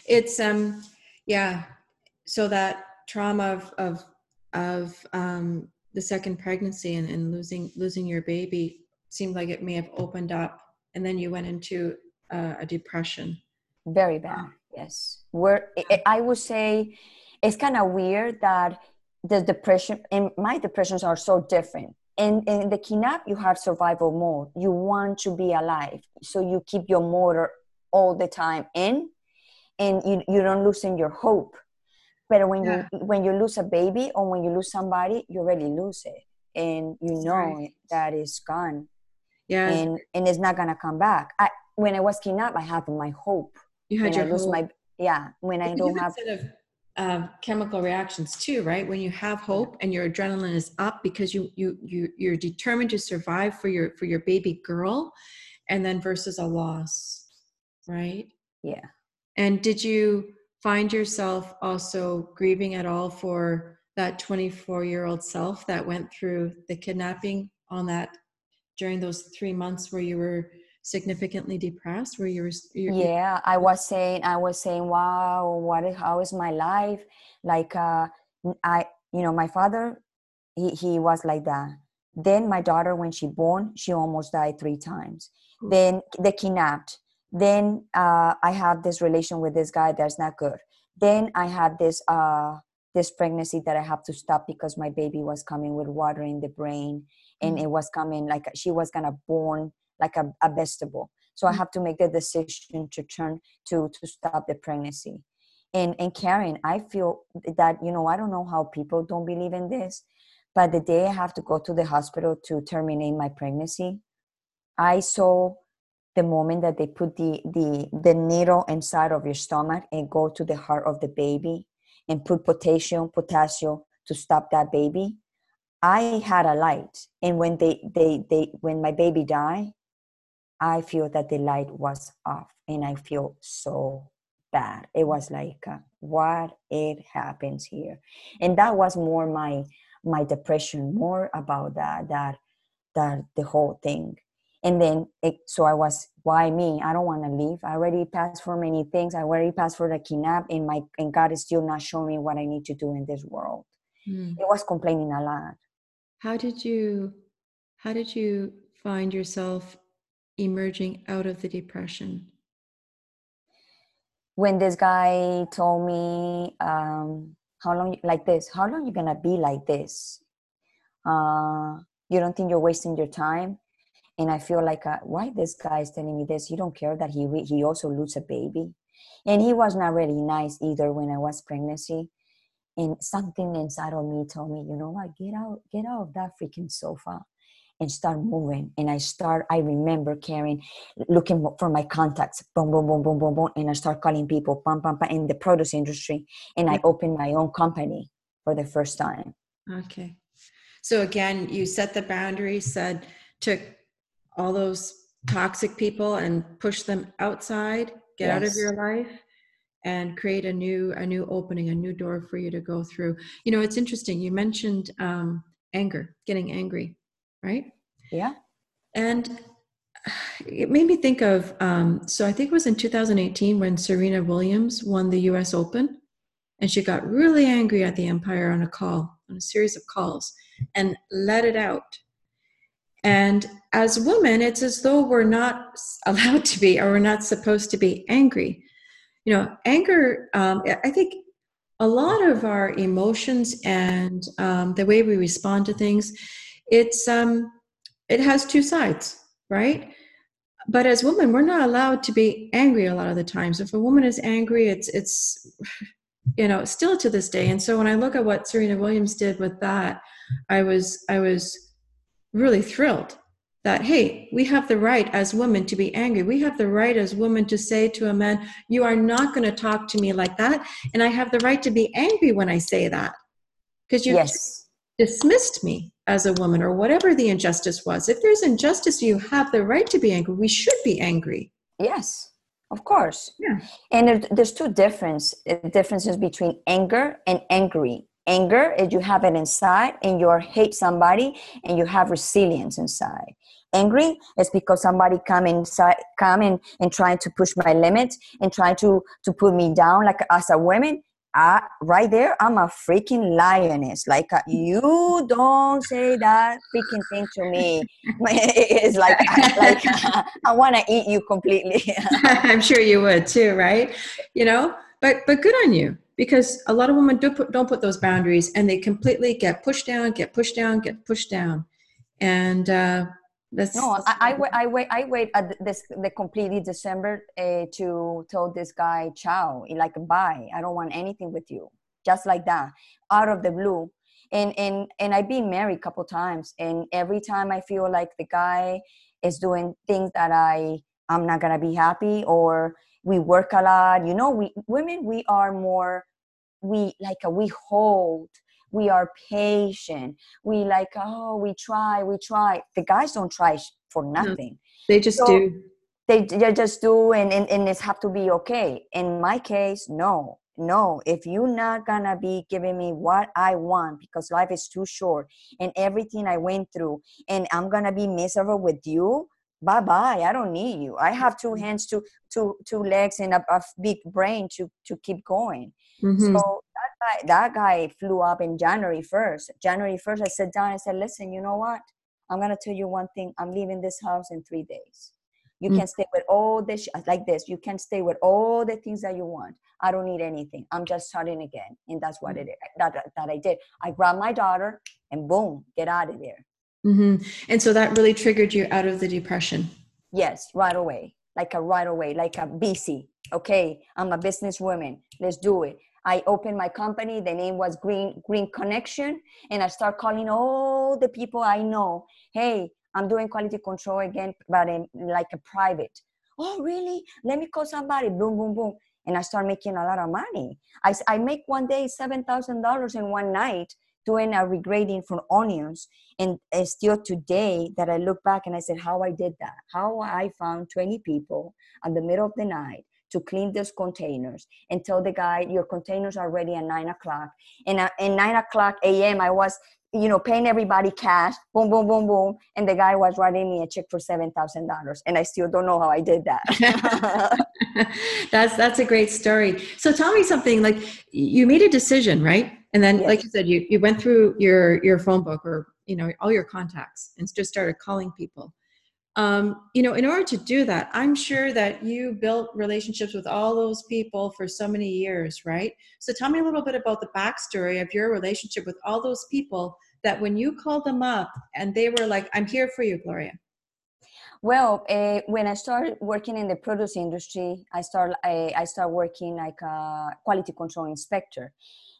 it's um yeah. So that trauma of of of um the second pregnancy and, and losing losing your baby seemed like it may have opened up and then you went into uh, a depression. Very bad yes. Where i would say it's kind of weird that the depression and my depressions are so different. In, in the kidnap you have survival mode. You want to be alive so you keep your motor all the time in and you, you don't loosen your hope. But when yeah. you when you lose a baby or when you lose somebody you already lose it. And you know right. that it's gone. Yeah. And and it's not gonna come back. I, when i was kidnapped i had my hope. You had when your I lose hope. my yeah when i don't have of uh, chemical reactions too right? When you have hope and your adrenaline is up because you you you you're determined to survive for your for your baby girl and then versus a loss right? Yeah and did you find yourself also grieving at all for that 24 year old self that went through the kidnapping on that during those three months where you were significantly depressed where you were yeah i was saying i was saying wow what is, how is my life? Like uh i you know my father he, he was like that. Then my daughter when she born she almost died three times. Then they kidnapped then uh, i have this relation with this guy that's not good then i had this uh this pregnancy that i have to stop because my baby was coming with water in the brain and mm-hmm. it was coming like she was gonna born like a, a vegetable so i mm. have to make the decision to turn to to stop the pregnancy and and karen i feel that you know i don't know how people don't believe in this but the day i have to go to the hospital to terminate my pregnancy i saw the moment that they put the the the needle inside of your stomach and go to the heart of the baby and put potassium potassium to stop that baby i had a light and when they they they when my baby died I feel that the light was off and I feel so bad. It was like, uh, what it happens here? And that was more my my depression, more about that, that, that the whole thing. And then, it, so I was, why me? I don't want to leave. I already passed for many things. I already passed for the kidnap, and my and God is still not showing me what I need to do in this world. Mm. It was complaining a lot. How did you, how did you find yourself emerging out of the depression? When this guy told me, um, how long, like this, how long you gonna be like this? Uh, you don't think you're wasting your time? And I feel like, uh, why this guy is telling me this? You don't care that he re- he also lose a baby, and he was not really nice either when I was pregnancy. And something inside of me told me, you know what, get out, get out of that freaking sofa and start moving. And I start, I remember Karen looking for my contacts, boom, boom, boom, boom, boom, boom. And I start calling people, pam, pam, pam, in the produce industry. And I opened my own company for the first time. Okay. So again, you set the boundary, said, took all those toxic people and push them outside, get yes. out of your life and create a new a new opening a new door for you to go through you know it's interesting you mentioned um, anger getting angry right? Yeah. And it made me think of um, so I think it was in 2018 when Serena Williams won the US Open and she got really angry at the umpire on a call, on a series of calls, and let it out. And as women, it's as though we're not allowed to be or we're not supposed to be angry. You know, anger, um, I think a lot of our emotions and um, the way we respond to things it's um it has two sides right? But as women we're not allowed to be angry a lot of the times. If a woman is angry it's it's you know still to this day. And so when i look at what serena williams did with that i was i was really thrilled that hey we have the right as women to be angry. We have the right as women to say to a man you are not going to talk to me like that and i have the right to be angry when i say that because you yes. dismissed me as a woman or whatever the injustice was. If there's injustice you have the right to be angry. We should be angry. Yes of course. Yeah. And there's two difference differences between anger and angry anger is you have it inside and you hate somebody and you have resilience inside angry is because somebody come inside come in and trying to push my limits and trying to to put me down like as a woman I, right there, I'm a freaking lioness. Like uh, you don't say that freaking thing to me. it's like like I want to eat you completely. I'm sure you would too, right? You know, but but good on you because a lot of women do put, don't put those boundaries and they completely get pushed down, get pushed down, get pushed down, and uh, that's, no, that's I, I, wait, I wait. I wait at this the completely December uh, to tell this guy ciao, like bye. I don't want anything with you, just like that, out of the blue. And and and I've been married a couple times, and every time I feel like the guy is doing things that I I'm not gonna be happy, or we work a lot. You know, we women we are more we like a, we hold we are patient. We like oh we try we try. The guys don't try for nothing. No, they just so do. they, they just do and, and, and it's have to be okay. In my case no. No. If you're not gonna be giving me what i want because life is too short and everything i went through and i'm gonna be miserable with you bye bye i don't need you i have two hands two two two legs and a, a big brain to to keep going mm-hmm. so guy, that guy flew up in January 1st. January 1st, I sat down and said, listen, you know what? I'm going to tell you one thing. I'm leaving this house in three days. You mm. can stay with all this, like this. You can stay with all the things that you want. I don't need anything. I'm just starting again. And that's what mm. it is. That, that I did. I grabbed my daughter and boom, get out of there. Mm-hmm. And so that really triggered you out of the depression. Yes, right away. Like a right away, like a BC. Okay, I'm a businesswoman. Let's do it. I opened my company. The name was Green Green Connection, and I start calling all the people I know. Hey, I'm doing quality control again, but in, like a private. Oh, really? Let me call somebody. Boom, boom, boom, and I start making a lot of money. I I make one day seven thousand dollars in one night doing a regrading for onions, and uh, still today that I look back and I said how I did that, how I found 20 people in the middle of the night to clean those containers and tell the guy your containers are ready at nine o'clock. And uh, at, at nine o'clock a.m., I was you know, paying everybody cash, boom, boom, boom, boom. And the guy was writing me a check for seven thousand dollars. And I still don't know how I did that. that's that's a great story. So tell me something like you made a decision, right? And then, yes. like you said, you, you went through your your phone book or you know all your contacts and just started calling people. Um, you know in order to do that i'm sure that you built relationships with all those people for so many years right? So tell me a little bit about the backstory of your relationship with all those people that when you called them up and they were like i'm here for you gloria. Well, uh, when I started working in the produce industry, I started I, I started working like a quality control inspector,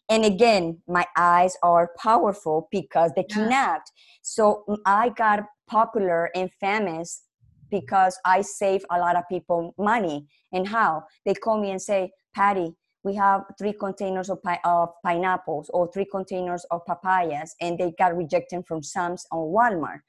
and again, my eyes are powerful because they kidnapped. So mm, I got popular and famous because I save a lot of people money. And how? They call me and say, Patty, we have three containers of, pi- of pineapples or three containers of papayas, and they got rejected from Sam's on Walmart.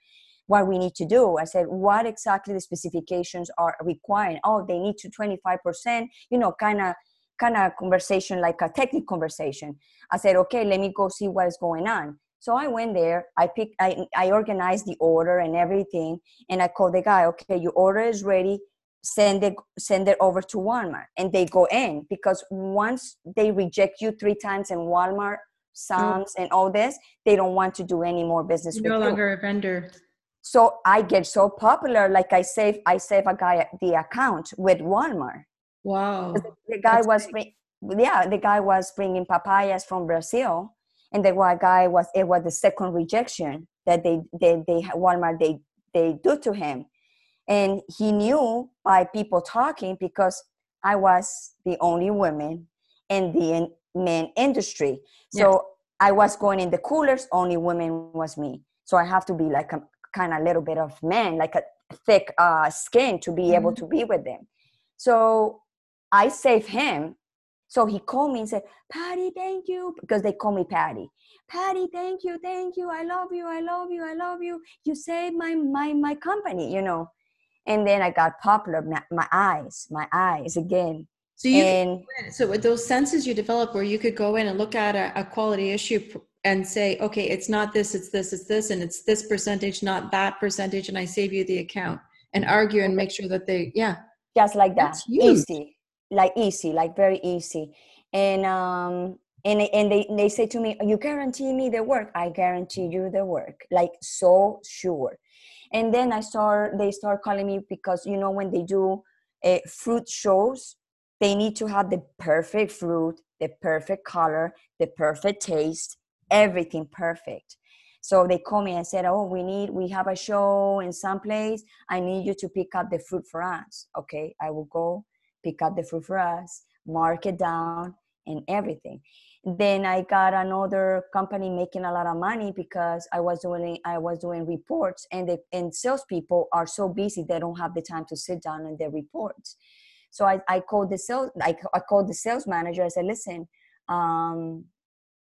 What we need to do? I said, what exactly the specifications are requiring? Oh, they need to 25%, you know, kind of kind of conversation like a technical conversation i said okay let me go see what is going on so I went there. I picked. I I organized the order and everything, and I called the guy. Okay, your order is ready. Send it. Send it over to Walmart, and they go in because once they reject you three times in Walmart, Sam's, mm. and all this, they don't want to do any more business. With You're no longer you. a vendor. So I get so popular. Like I save. I save a guy the account with Walmart. Wow. The, guy That's was. Bring, yeah, the guy was bringing papayas from Brazil and the white guy was it was the second rejection that they they they Walmart they they do to him, and he knew by people talking because I was the only woman in the men industry. So yes. I was going in the coolers, only women was me. So I have to be like a kind of little bit of man, like a thick uh, skin to be mm-hmm. able to be with them. So I saved him so he called me and said, Patty, thank you, because they call me Patty. Patty, thank you, thank you. I love you, I love you, I love you. You saved my my my company, you know. And then I got popular. My, my eyes, my eyes again. So you and, so with those senses you develop where you could go in and look at a, a quality issue and say, okay, it's not this, it's this, it's this, and it's this percentage, not that percentage, and I save you the account and argue and make sure that they, yeah. Just like that. Easy like easy like very easy. And um and and they they say to me you guarantee me the work. I guarantee you the work like so sure. And then i start they start calling me because you know when they do uh, fruit shows they need to have the perfect fruit the perfect color the perfect taste everything perfect. So they call me and said oh we need we have a show in some place. I need you to pick up the fruit for us. Okay i will go pick up the fruit for us mark it down and everything. Then i got another company making a lot of money because i was doing i was doing reports and the and salespeople are so busy they don't have the time to sit down and their reports. So i, I called the sales I, I called the sales manager. I said listen um,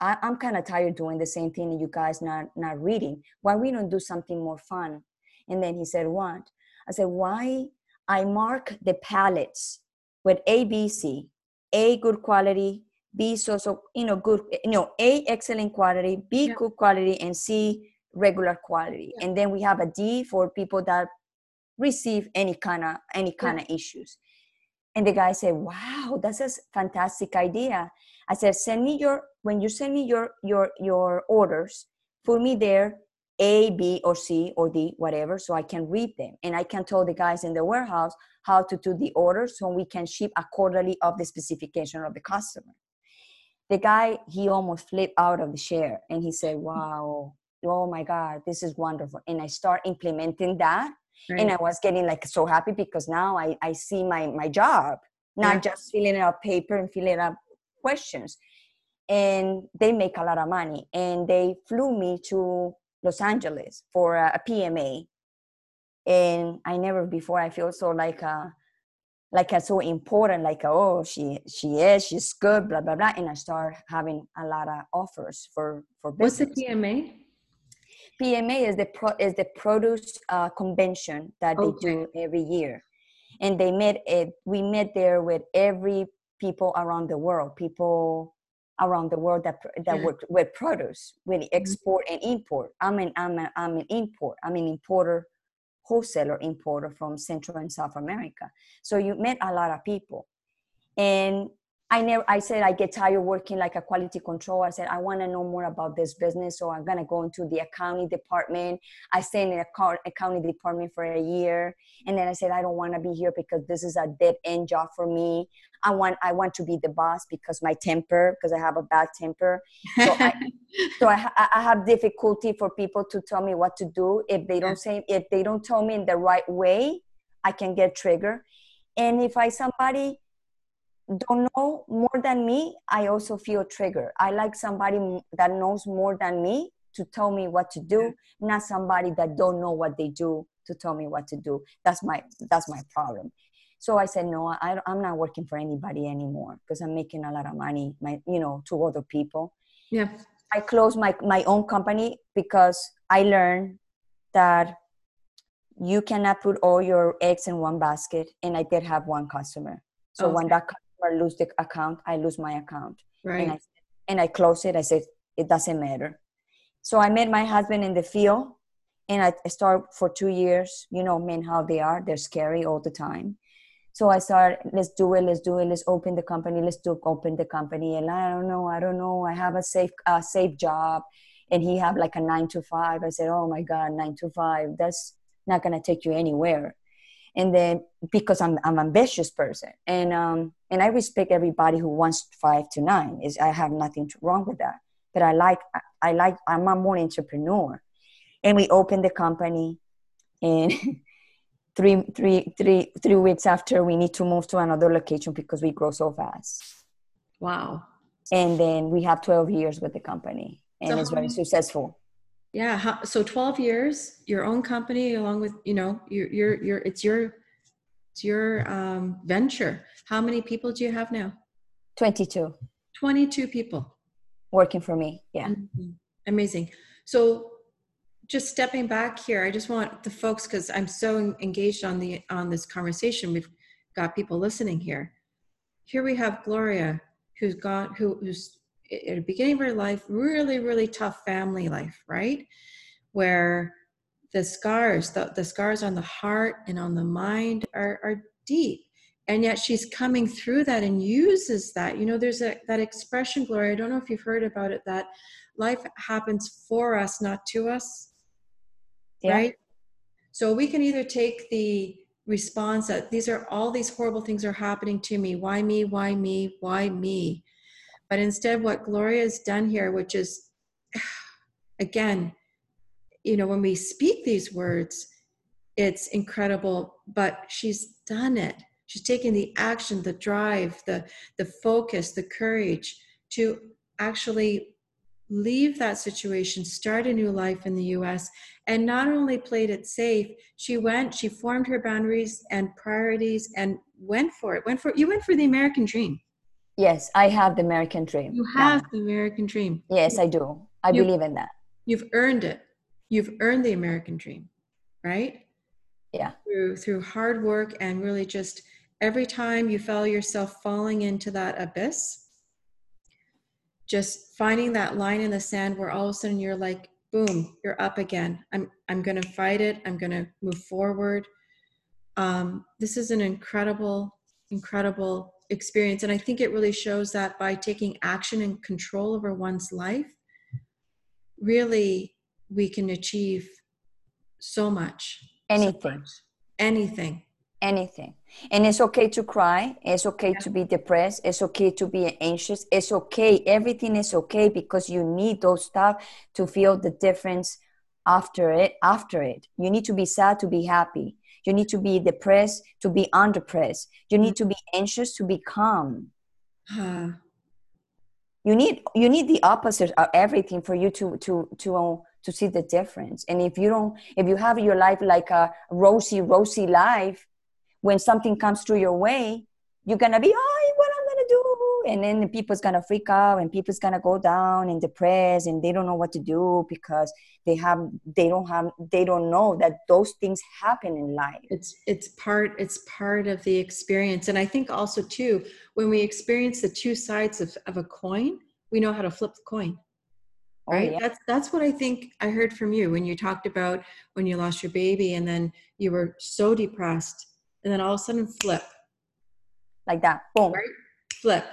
I, am kind of tired doing the same thing and you guys not not reading. Why we don't do something more fun? And then he said what? I said why i mark the pallets with A, B, C. A good quality B so so you know good you know A excellent quality, B yeah. good quality, and C regular quality. Yeah. And then we have a D for people that receive any kind of any kind yeah. of issues. And the guy said, "Wow, that's a fantastic idea." I said, "Send me your when you send me your your your orders, put me there A, B, or C or D, whatever, so I can read them and I can tell the guys in the warehouse how to do the orders so we can ship accordingly of the specification of the customer." the guy he almost flipped out of the chair and he said wow oh my god this is wonderful and i start implementing that right. and i was getting like so happy because now i, I see my my job not yeah. just filling out paper and filling out questions and they make a lot of money and they flew me to los angeles for a, a pma and i never before i feel so like a like a, so important like oh she she is she's good blah blah blah and i start having a lot of offers for for business. what's the pma pma is the pro is the produce uh, convention that okay. they do every year and they met it we met there with every people around the world people around the world that that yeah. work with produce with mm-hmm. export mm-hmm. and import i'm an i'm, a, I'm an import i'm an importer wholesaler importer from Central and South America. So you met a lot of people. And I never I said I get tired working like a quality control. I said I want to know more about this business, so I'm gonna go into the accounting department. I stayed in the accounting department for a year, and then I said I don't want to be here because this is a dead end job for me. I want I want to be the boss because my temper because I have a bad temper. So I, so I, I have difficulty for people to tell me what to do if they don't say if they don't tell me in the right way. I can get triggered, and if I somebody don't know more than me, I also feel triggered. I like somebody that knows more than me to tell me what to do, not somebody that don't know what they do to tell me what to do. That's my that's my problem. So I said no, I, I'm not working for anybody anymore because I'm making a lot of money, my you know, to other people. Yeah. I closed my my own company because I learned that you cannot put all your eggs in one basket, and I did have one customer. So oh, okay. when that customer lose the account, I lose my account. Right. And I, and I close it. I said, it doesn't matter. So I met my husband in the field and I start for two years. You know, men, how they are. They're scary all the time. So I start, let's do it, let's do it, let's open the company, let's do open the company. And I don't know, I don't know. I have a safe, uh, safe job. And he have like a nine to five. I said, oh my God, nine to five. That's not gonna take you anywhere and then because I'm I'm ambitious person. And um and I respect everybody who wants five to nine. Is I have nothing wrong with that. But I like I like I'm a more entrepreneur. And we opened the company and three three three three weeks after we need to move to another location because we grow so fast. Wow. And then we have 12 years with the company. And so it's very successful yeah how, so 12 years your own company along with you know your your your it's your it's your um, venture. How many people do you have now? 22 22 people. Working for me yeah. Mm-hmm. amazing. So just stepping back here i just want the folks because i'm so engaged on the on this conversation. We've got people listening here. Here we have gloria who's got who, who's at the beginning of her life, really, really tough family life, right? Where the scars, the, the scars on the heart and on the mind are, are deep. and yet she's coming through that and uses that. You know there's a that expression gloria i don't know if you've heard about it that life happens for us not to us. Yeah. right? So we can either take the response that these are all these horrible things are happening to me. Why me? Why me? Why me but instead what gloria has done here which is again you know when we speak these words it's incredible but she's done it. She's taken the action the drive the the focus the courage to actually leave that situation start a new life in the US and not only played it safe she went she formed her boundaries and priorities and went for it went for you went for the american dream yes i have the american dream. You have yeah. the american dream. Yes i do. I you, believe in that. You've earned it. You've earned the american dream right? Yeah. Through through hard work and really just every time you feel yourself falling into that abyss just finding that line in the sand where all of a sudden you're like boom you're up again. I'm i'm going to fight it. I'm going to move forward. Um, this is an incredible incredible experience and i think it really shows that by taking action and control over one's life really we can achieve so much. Anything. so much. anything. Anything. And it's okay to cry it's okay yeah. to be depressed it's okay to be anxious it's okay everything is okay because you need those stuff to feel the difference after it after it. You need to be sad to be happy you need to be depressed to be undepressed you need mm. to be anxious to be calm. Huh. you need you need the opposite of everything for you to to to to see the difference. And if you don't if you have your life like a rosy rosy life when something comes through your way, you're gonna be, oh, what I'm gonna do, and then the people's gonna freak out, and people's gonna go down and depressed, and they don't know what to do because they have, they don't have, they don't know that those things happen in life. It's it's part it's part of the experience, and I think also too when we experience the two sides of, of a coin, we know how to flip the coin oh, right oh, yeah. that's that's what i think i heard from you when you talked about when you lost your baby and then you were so depressed and then all of a sudden flip. Like that. Boom. Right? Flip.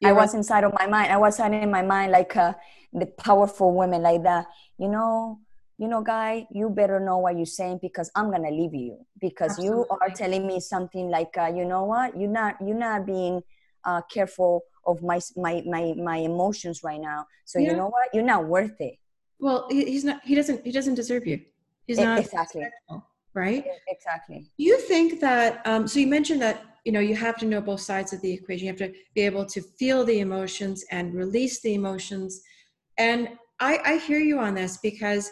You're I was right. inside of my mind. I was in my mind like uh, the powerful women like that. You know, you know, guy, you better know what you're saying because I'm gonna leave you because Absolutely. you are telling me something like, uh, you know what, you're not, you're not being uh, careful of my my my my emotions right now. So yeah. you know what, you're not worth it. Well, he's not. He doesn't. He doesn't deserve you. He's not exactly. Right? Exactly. You think that, um, so you mentioned that, you know, you have to know both sides of the equation. You have to be able to feel the emotions and release the emotions. And I, I hear you on this because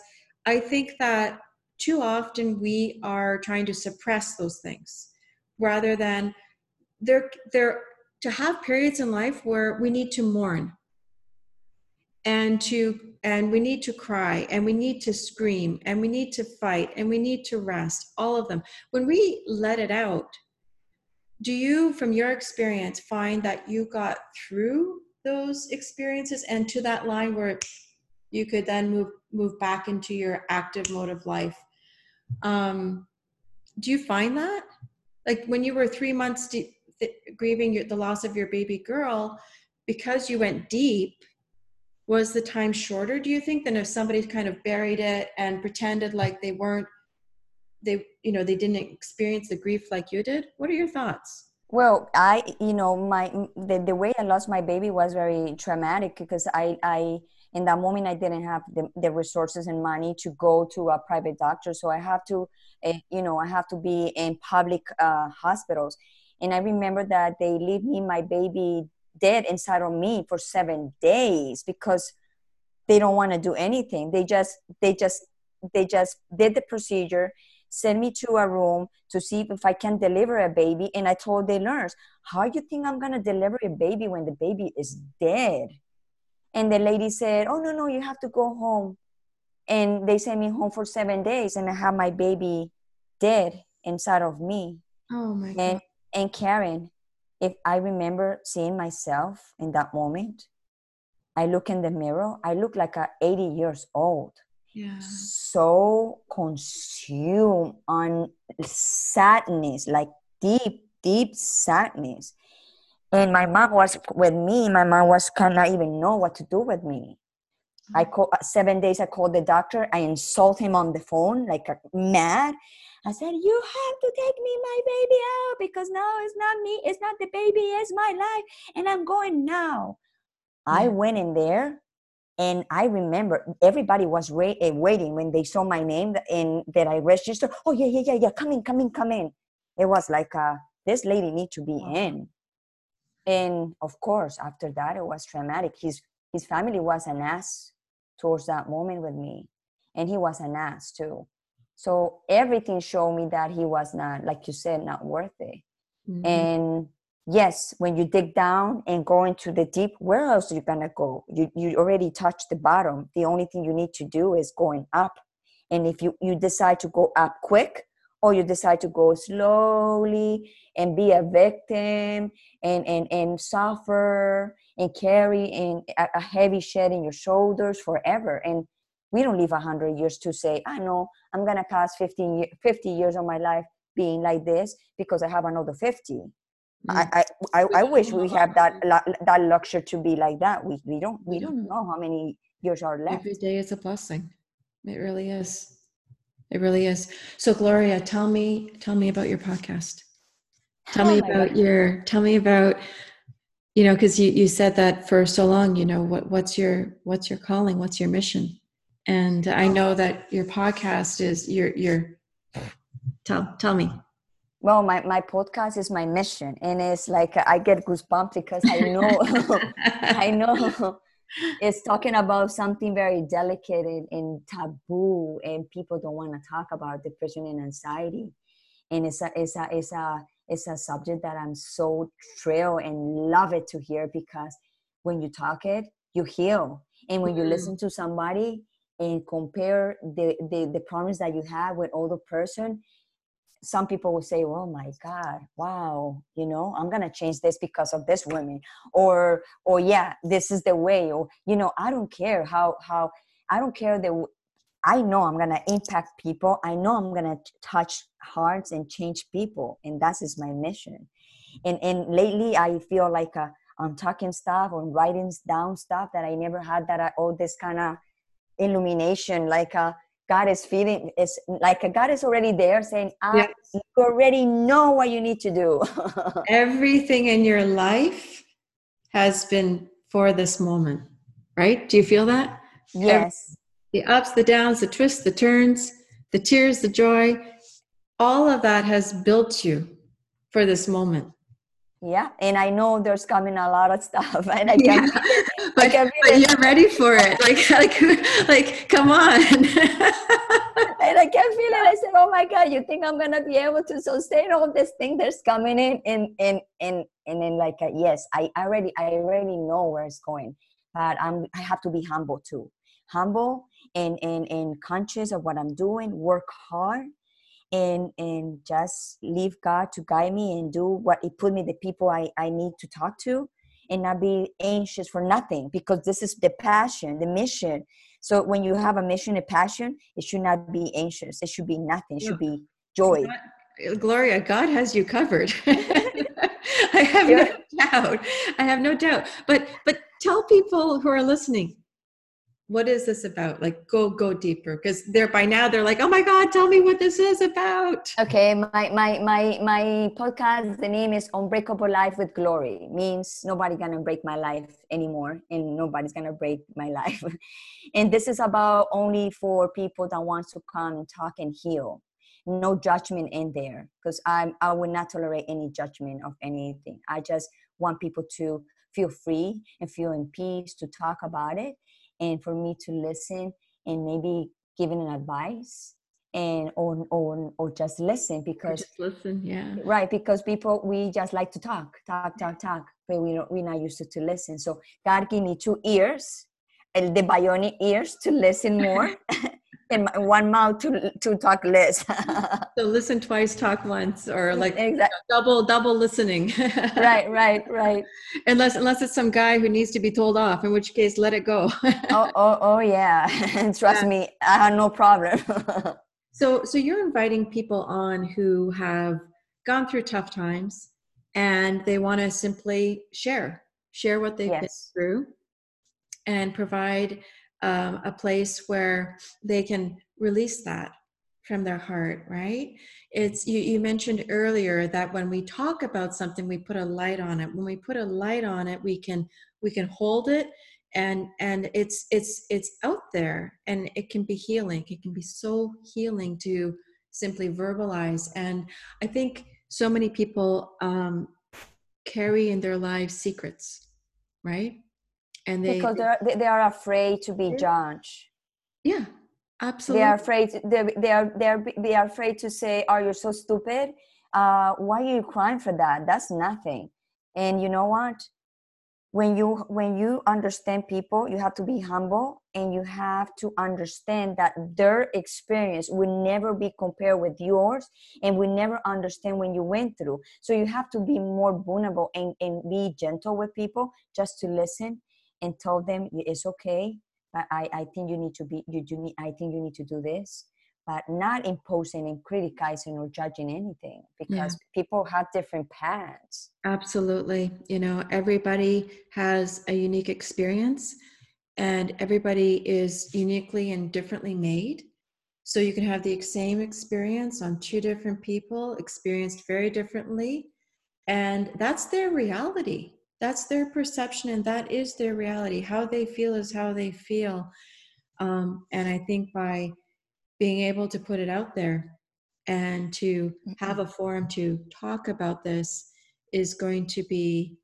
I think that too often we are trying to suppress those things rather than they're, they're to have periods in life where we need to mourn and to and we need to cry and we need to scream and we need to fight and we need to rest all of them when we let it out do you from your experience find that you got through those experiences and to that line where you could then move move back into your active mode of life? Um, do you find that? Like when you were three months th- grieving your, the loss of your baby girl because you went deep was the time shorter do you think than if somebody kind of buried it and pretended like they weren't they you know they didn't experience the grief like you did? What are your thoughts? Well i you know my the, the way i lost my baby was very traumatic because i i in that moment i didn't have the, the resources and money to go to a private doctor. So i have to uh, you know i have to be in public uh, hospitals. And i remember that they leave me my baby dead inside of me for seven days because they don't want to do anything. They just they just they just did the procedure sent me to a room to see if i can deliver a baby and i told the nurse how do you think i'm going to deliver a baby when the baby is dead and the lady said oh no no you have to go home and they sent me home for seven days and i have my baby dead inside of me oh my and, God. and karen if I remember seeing myself in that moment, I look in the mirror, I look like a 80 years old. Yeah. So consumed on sadness, like deep, deep sadness. And my mom was with me. My mom was cannot even know what to do with me. I call uh, seven days. I called the doctor. I insult him on the phone like mad. I said, "You have to take me my baby out because now it's not me. It's not the baby. It's my life, and I'm going now." I went in there, and I remember everybody was wait, uh, waiting when they saw my name and that I registered. Oh yeah, yeah, yeah, yeah. Come in, come in, come in. It was like, uh, this lady need to be in. And of course, after that, it was traumatic. His his family was an ass towards that moment with me and he was an ass too so everything showed me that he was not like you said not worthy mm-hmm. and yes when you dig down and go into the deep where else are you gonna go? You, you already touched the bottom. The only thing you need to do is going up. And if you you decide to go up quick or you decide to go slowly and be a victim and and and suffer and carry in a heavy shed in your shoulders forever. And we don't live 100 years to say i know i'm to pass 15 50 years of my life being like this because i have another 50 mm. Mm. I, I, I wish we have that that luxury to be like that. We, we don't we don't know how many years are left. Every day is a blessing. It really is. It really is. So gloria tell me tell me about your podcast. Tell oh me about your tell me about you know because you, you said that for so long you know what what's your what's your calling? What's your mission? And i know that your podcast is your your tell tell me well my, my podcast is my mission and it's like i get goosebumps because i know i know it's talking about something very delicate and, and taboo and people don't want to talk about depression and anxiety and it's a it's a it's a it's a subject that I'm so thrilled and love it to hear because when you talk it, you heal. And when mm-hmm. you listen to somebody and compare the, the, the problems that you have with other person, some people will say, "Oh my God, wow, you know, I'm gonna change this because of this woman," or, "Or yeah, this is the way," or you know, I don't care how how I don't care the I know I'm gonna impact people. I know I'm gonna touch hearts and change people, and that is my mission. And and lately, I feel like uh, I'm talking stuff or writing down stuff that I never had. That I all this kind of illumination, like uh, God is feeding. is like God is already there, saying, ah, "I yes. you already know what you need to do." Everything in your life has been for this moment, right? Do you feel that? Yes the ups, the downs, the twists, the turns, the tears, the joy, all of that has built you for this moment. Yeah, and I know there's coming a lot of stuff, and I can, yeah. but, can but you're ready for it. Like, like, like, come on. and I can feel it. I said, "Oh my God, you think I'm gonna be able to sustain all this thing that's coming in?" And and and and then, like, uh, yes, I already, I already know where it's going, but I'm, I have to be humble too. Humble and and and conscious of what i'm doing work hard and and just leave god to guide me and do what he put me the people i i need to talk to and not be anxious for nothing because this is the passion the mission. So when you have a mission a passion it should not be anxious. It should be nothing. It should be joy. God, uh, gloria god has you covered. I have no doubt. I have no doubt. But but tell people who are listening what is this about? Like go go deeper because they're by now they're like oh my god tell me what this is about. Okay my my my my podcast the name is unbreakable life with glory means nobody gonna break my life anymore and nobody's gonna break my life. And this is about only for people that want to come and talk and heal. No judgment in there because i'm i will not tolerate any judgment of anything. I just want people to feel free and feel in peace to talk about it and for me to listen and maybe giving an advice and or or or just listen because just listen yeah. Right because people we just like to talk talk talk talk but we don't, we're not used to, to listen. So god gave me two ears the bionic ears to listen more in one mouth to to talk less. so listen twice, talk once, or mm, like exactly. double double listening. right, right, right. Unless unless it's some guy who needs to be told off, in which case let it go. oh, oh, oh yeah. And trust yeah. me, I have no problem. so so you're inviting people on who have gone through tough times and they want to simply share share what they've yes. been through and provide um, a place where they can release that from their heart right? It's you, you mentioned earlier that when we talk about something we put a light on it. When we put a light on it we can we can hold it and and it's it's it's out there and it can be healing. It can be so healing to simply verbalize. And i think so many people um, carry in their lives secrets right and they because they're they are afraid to be judged. Yeah absolutely they are afraid they, they are they are they are afraid to say oh you're so stupid? Uh, why are you crying for that? That's nothing. And you know what? When you when you understand people you have to be humble and you have to understand that their experience will never be compared with yours and we never understand when you went through. So you have to be more vulnerable and, and be gentle with people just to listen and told them it's okay but I, I think you need to be you do need i think you need to do this but not imposing and criticizing or judging anything because yeah. people have different paths. Absolutely. You know, everybody has a unique experience and everybody is uniquely and differently made. So you can have the same experience on two different people, experienced very differently. And that's their reality. That's their perception, and that is their reality. How they feel is how they feel. Um, and I think by being able to put it out there and to have a forum to talk about this is going to be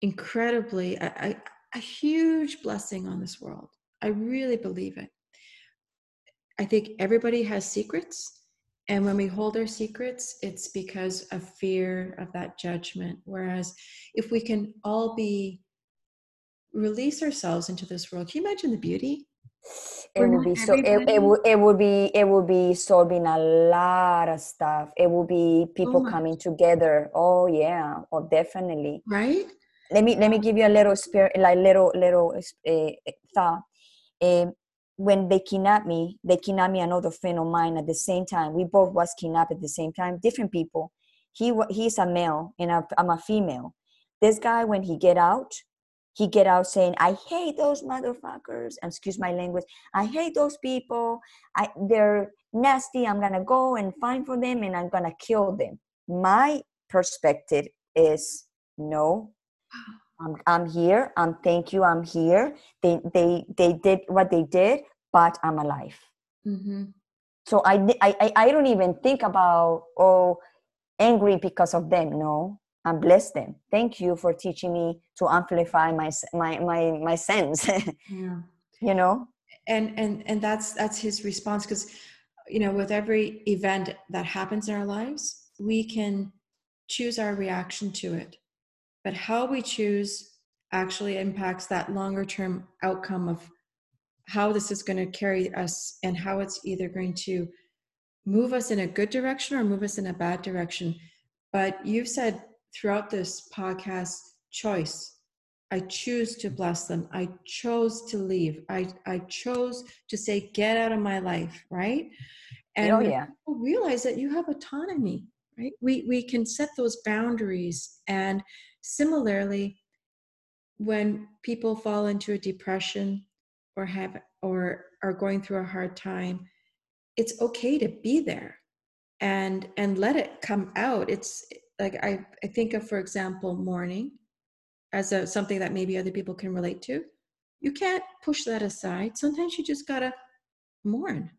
incredibly a, a, a, huge blessing on this world i really believe it i think everybody has secrets and when we hold our secrets it's because of fear of that judgment. Whereas if we can all be release ourselves into this world can you imagine the beauty? It would be so it, it would it would be it would be solving a lot of stuff. It would be people oh coming together. Oh yeah. Oh definitely. Right? Let me let me give you a little spirit like little little uh, thought. Uh, when they kidnapped me they kidnapped me another friend of mine at the same time. We both was kidnapped at the same time different people. He he's a male and i'm a female. This guy when he get out he get out saying i hate those motherfuckers excuse my language i hate those people. I, they're nasty. I'm gonna go and find for them and i'm gonna kill them. My perspective is no i'm, I'm here i'm thank you i'm here. They they they did what they did but i'm alive. Mm-hmm. so I, I i don't even think about oh angry because of them no. And bless them thank you for teaching me to amplify my my my, my sense yeah. you know? And and and that's that's his response because you know with every event that happens in our lives we can choose our reaction to it but how we choose actually impacts that longer term outcome of how this is going to carry us and how it's either going to move us in a good direction or move us in a bad direction but you've said throughout this podcast choice. I choose to bless them. I chose to leave. I, I chose to say, get out of my life, right? Oh, and oh, yeah. realize that you have autonomy, right? We, we can set those boundaries. And similarly, when people fall into a depression or have or are going through a hard time, it's okay to be there and and let it come out. It's like I, I think of for example mourning as a, something that maybe other people can relate to. You can't push that aside. Sometimes you just gotta mourn.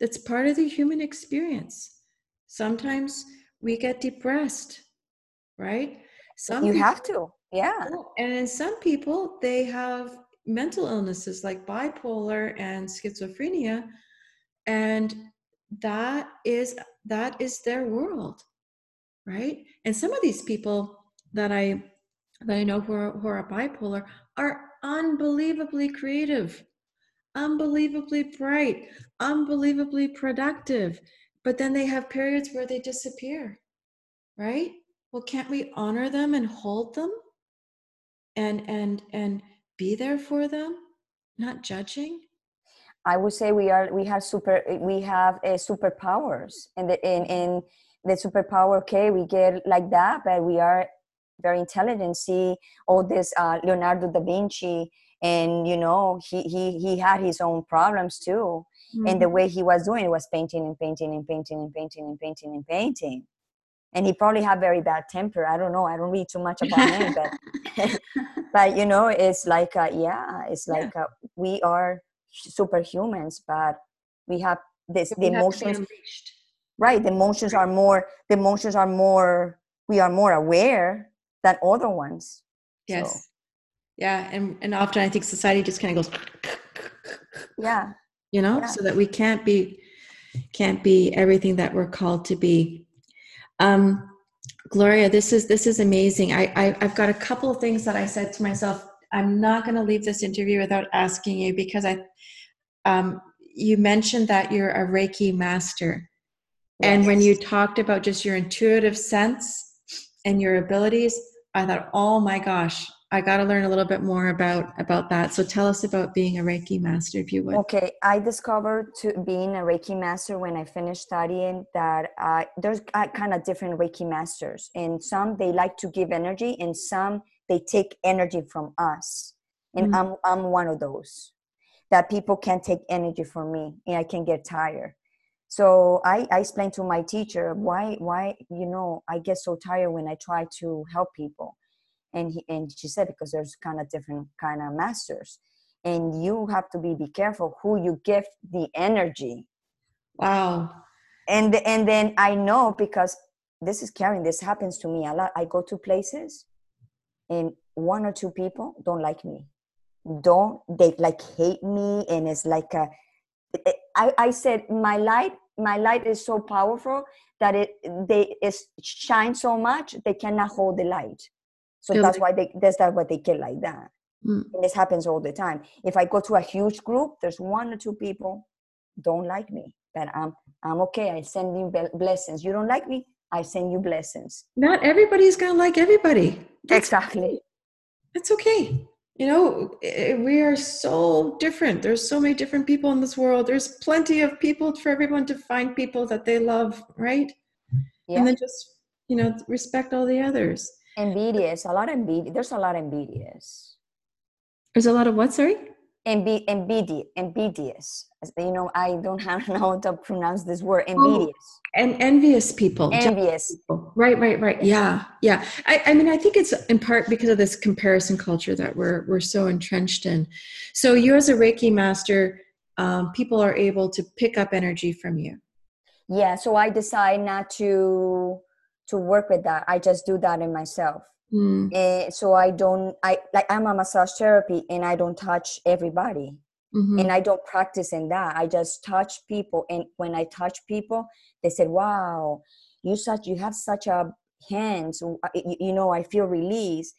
That's part of the human experience. Sometimes we get depressed right some you people, have to yeah. and in some people they have mental illnesses like bipolar and schizophrenia and that is that is their world right? And some of these people that i that i know who are, who are bipolar are unbelievably creative unbelievably bright unbelievably productive but then they have periods where they disappear right well can't we honor them and hold them? And and and be there for them? Not judging? I would say we are we have super we have uh, superpowers and in in the superpower okay we get like that but we are very intelligent. See all this uh, leonardo da vinci and you know he he he had his own problems too. Mm-hmm. and the mm-hmm. way he was doing it was painting and painting and painting and painting and painting and painting and he probably had very bad temper. I don't know. I don't read too much about him but but you know it's like uh, yeah it's like uh, we are superhumans but we have this so the emotions right the emotions are more the emotions are more we are more aware than other ones. Yes. So. yeah and and often i think society just kind of goes yeah. You know yeah. so that we can't be can't be everything that we're called to be um gloria this is this is amazing. I, I i've got a couple of things that i said to myself i'm not going to leave this interview without asking you because i um you mentioned that you're a reiki master. And when you talked about just your intuitive sense and your abilities, I thought, oh my gosh, I got to learn a little bit more about about that. So tell us about being a Reiki master, if you would. Okay, I discovered to being a Reiki master when I finished studying that uh, there's uh, kind of different Reiki masters, and some they like to give energy, and some they take energy from us. And mm-hmm. I'm I'm one of those that people can take energy from me, and I can get tired so I, I explained to my teacher why why you know I get so tired when I try to help people, and he, and she said because there's kind of different kind of masters, and you have to be be careful who you give the energy. Wow. And and then I know because this is Karen. This happens to me a lot. I go to places, and one or two people don't like me. Don't they like hate me? And it's like a I, I said my light my light is so powerful that it they is shine so much they cannot hold the light so that's why they that's that what they get like that. Mm. and this happens all the time. If i go to a huge group there's one or two people don't like me but i'm i'm okay i send you blessings. You don't like me i send you blessings. Not everybody's gonna like everybody. That's exactly. That's okay. You know we are so different. There's so many different people in this world. There's plenty of people for everyone to find people that they love right? Yeah. and then just you know respect all the others envidious a lot of envidious there's a lot of envidious there's a lot of what sorry? Envi- envidious envidious you know i don't have know how to pronounce this word envidious oh, and envious people envious. people. right right right. Yeah yeah. I, I mean i think it's in part because of this comparison culture that we're we're so entrenched in. So you as a reiki master um, people are able to pick up energy from you. Yeah so i decide not to to work with that i just do that in myself mm. and so i don't i like i'm a massage therapy and i don't touch everybody Mm-hmm. And I don't practice in that. I just touch people. And when I touch people, they said, wow, you such you have such a hands. You know, I feel release.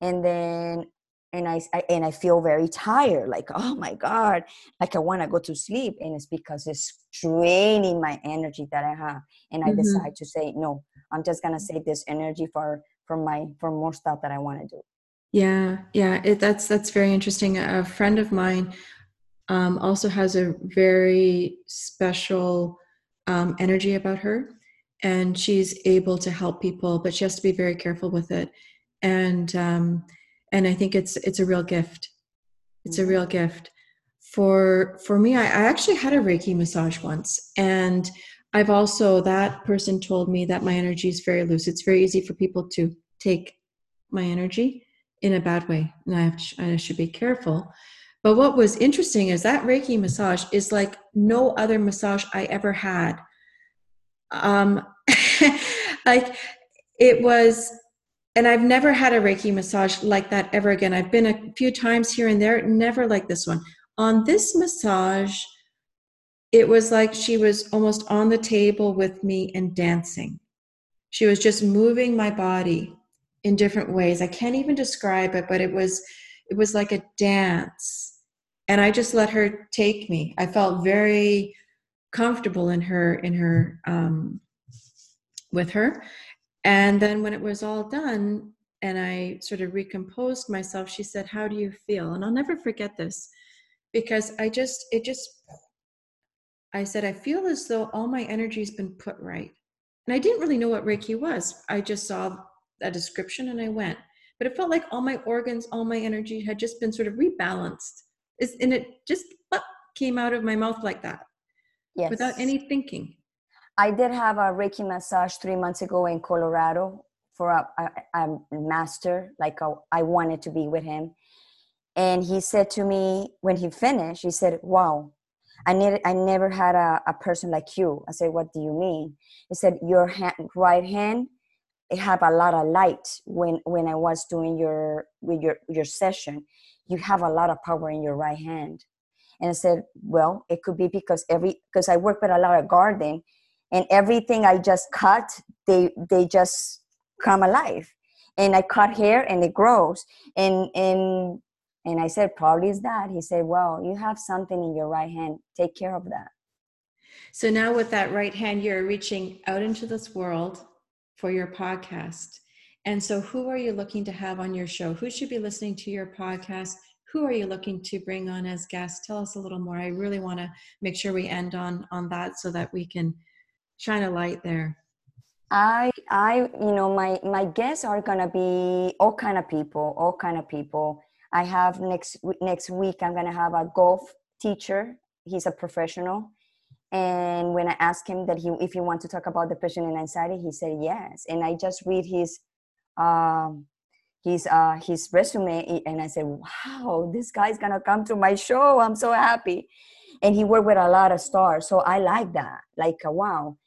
And then and I, I, and I feel very tired, like oh my god, like I want to go to sleep, and it's because it's draining my energy that I have, and I mm-hmm. decide to say no, I'm just gonna save this energy for for my for more stuff that I want to do. Yeah, yeah, it, that's that's very interesting. A friend of mine um, also has a very special um, energy about her and she's able to help people but she has to be very careful with it and um, and i think it's it's a real gift it's a real mm-hmm. gift for for me I, I actually had a reiki massage once and i've also that person told me that my energy is very loose it's very easy for people to take my energy in a bad way and i, to, I should be careful but what was interesting is that Reiki massage is like no other massage I ever had. Um, like it was, and I've never had a Reiki massage like that ever again. I've been a few times here and there, never like this one. On this massage, it was like she was almost on the table with me and dancing. She was just moving my body in different ways. I can't even describe it, but it was it was like a dance and i just let her take me i felt very comfortable in her in her um, with her and then when it was all done and i sort of recomposed myself she said how do you feel and i'll never forget this because i just it just i said i feel as though all my energy has been put right and I didn't really know what Reiki was. I just saw a description and I went. But it felt like all my organs, all my energy had just been sort of rebalanced. And it just came out of my mouth like that. Yes. Without any thinking. I did have a Reiki massage three months ago in Colorado for a, a, a master, like a, I wanted to be with him. And he said to me when he finished, he said, Wow, I I never had a, a person like you. I said, What do you mean? He said, Your hand, right hand it have a lot of light when when I was doing your with your your session. You have a lot of power in your right hand. And I said, Well, it could be because every because I work with a lot of garden and everything I just cut, they they just come alive. And I cut hair and it grows. And and and I said, Probably is that. He said, Well, you have something in your right hand. Take care of that. So now with that right hand, you're reaching out into this world for your podcast. And so, who are you looking to have on your show? Who should be listening to your podcast? Who are you looking to bring on as guests? Tell us a little more. I really want to make sure we end on on that so that we can shine a light there. I I you know my my guests are gonna be all kind of people, all kind of people. I have next next week. I'm gonna have a golf teacher. He's a professional, and when I asked him that he if he want to talk about depression and anxiety, he said yes. And I just read his um, his uh, his resume, and I said, wow, this guy's gonna come to my show. I'm so happy. And he worked with a lot of stars, so I like that. Like uh, wow.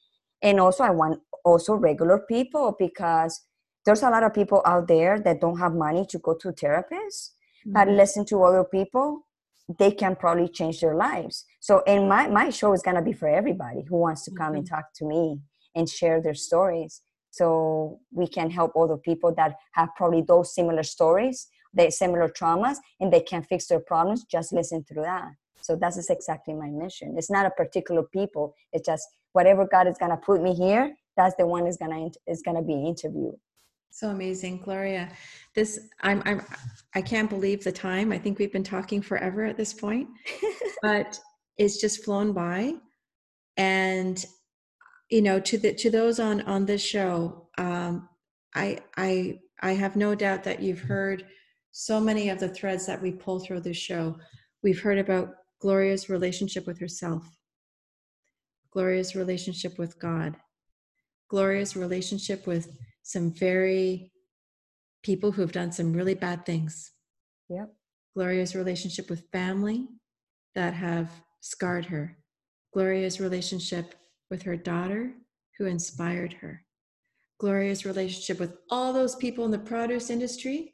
And also, I want also regular people because there's a lot of people out there that don't have money to go to therapists. But listen to other people they can probably change their lives. So, and my, my show is going to be for everybody who wants to come mm-hmm. and talk to me and share their stories. So we can help other people that have probably those similar stories, they similar traumas, and they can fix their problems. Just listen through that. So that's exactly my mission. It's not a particular people. It's just whatever God is gonna put me here. That's the one is gonna is gonna be interviewed. So amazing, Gloria. This I'm I'm I can't believe the time. I think we've been talking forever at this point, but it's just flown by. And you know, to the to those on on this show, um, I I I have no doubt that you've heard so many of the threads that we pull through this show. We've heard about Gloria's relationship with herself, Gloria's relationship with God, Gloria's relationship with some very people who have done some really bad things. Yep. Gloria's relationship with family that have scarred her. Gloria's relationship with her daughter who inspired her. Gloria's relationship with all those people in the produce industry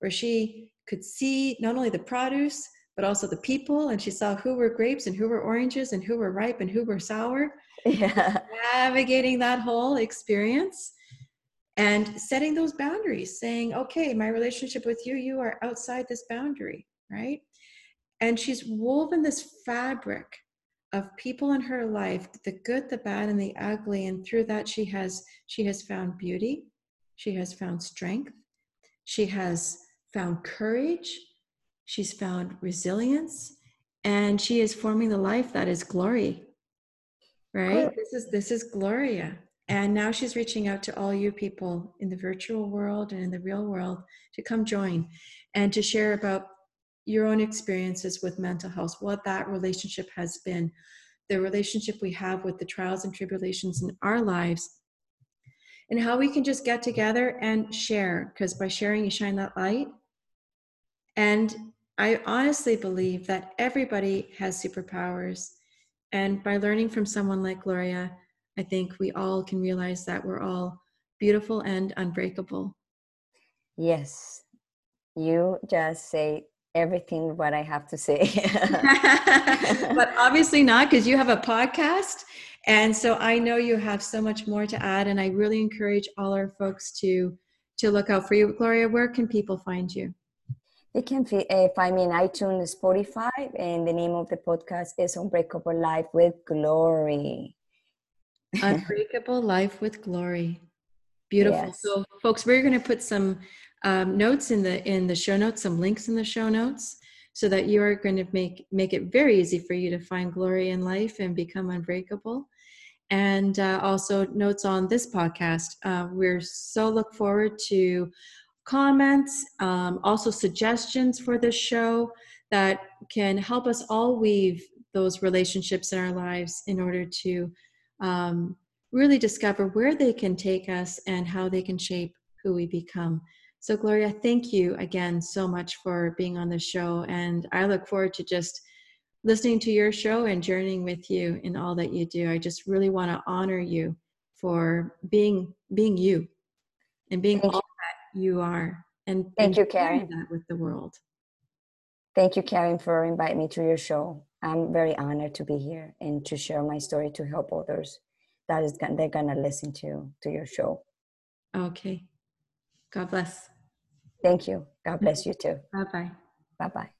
where she could see not only the produce but also the people and she saw who were grapes and who were oranges and who were ripe and who were sour yeah. navigating that whole experience and setting those boundaries saying okay my relationship with you you are outside this boundary right? And she's woven this fabric of people in her life the good the bad and the ugly and through that she has she has found beauty she has found strength she has found courage she's found resilience and she is forming the life that is glory right? This is this is gloria and now she's reaching out to all you people in the virtual world and in the real world to come join and to share about your own experiences with mental health, what that relationship has been, the relationship we have with the trials and tribulations in our lives, and how we can just get together and share. Because by sharing, you shine that light. And I honestly believe that everybody has superpowers. And by learning from someone like Gloria, I think we all can realize that we're all beautiful and unbreakable. Yes. You just say everything what I have to say. but obviously not because you have a podcast. And so I know you have so much more to add. And I really encourage all our folks to to look out for you. Gloria, where can people find you? They can uh, find me in iTunes, Spotify, and the name of the podcast is Unbreakable Life with Glory. Unbreakable Life with Glory. Beautiful. Yes. So, folks, we're going to put some um, notes in the in the show notes, some links in the show notes, so that you are going to make make it very easy for you to find glory in life and become unbreakable. and uh, also notes on this podcast. Uh, we're so look forward to comments, um, also suggestions for this show that can help us all weave those relationships in our lives in order to um, really discover where they can take us and how they can shape who we become. So, Gloria, thank you again so much for being on the show. And I look forward to just listening to your show and journeying with you in all that you do. I just really want to honor you for being being you and being thank all you. that you are. And thank and you, Karen. That with the world. Thank you, Karen, for inviting me to your show. I'm very honored to be here and to share my story to help others that is they're gonna listen to to your show. Okay. God bless. Thank you. God bless you too. Bye bye. Bye bye.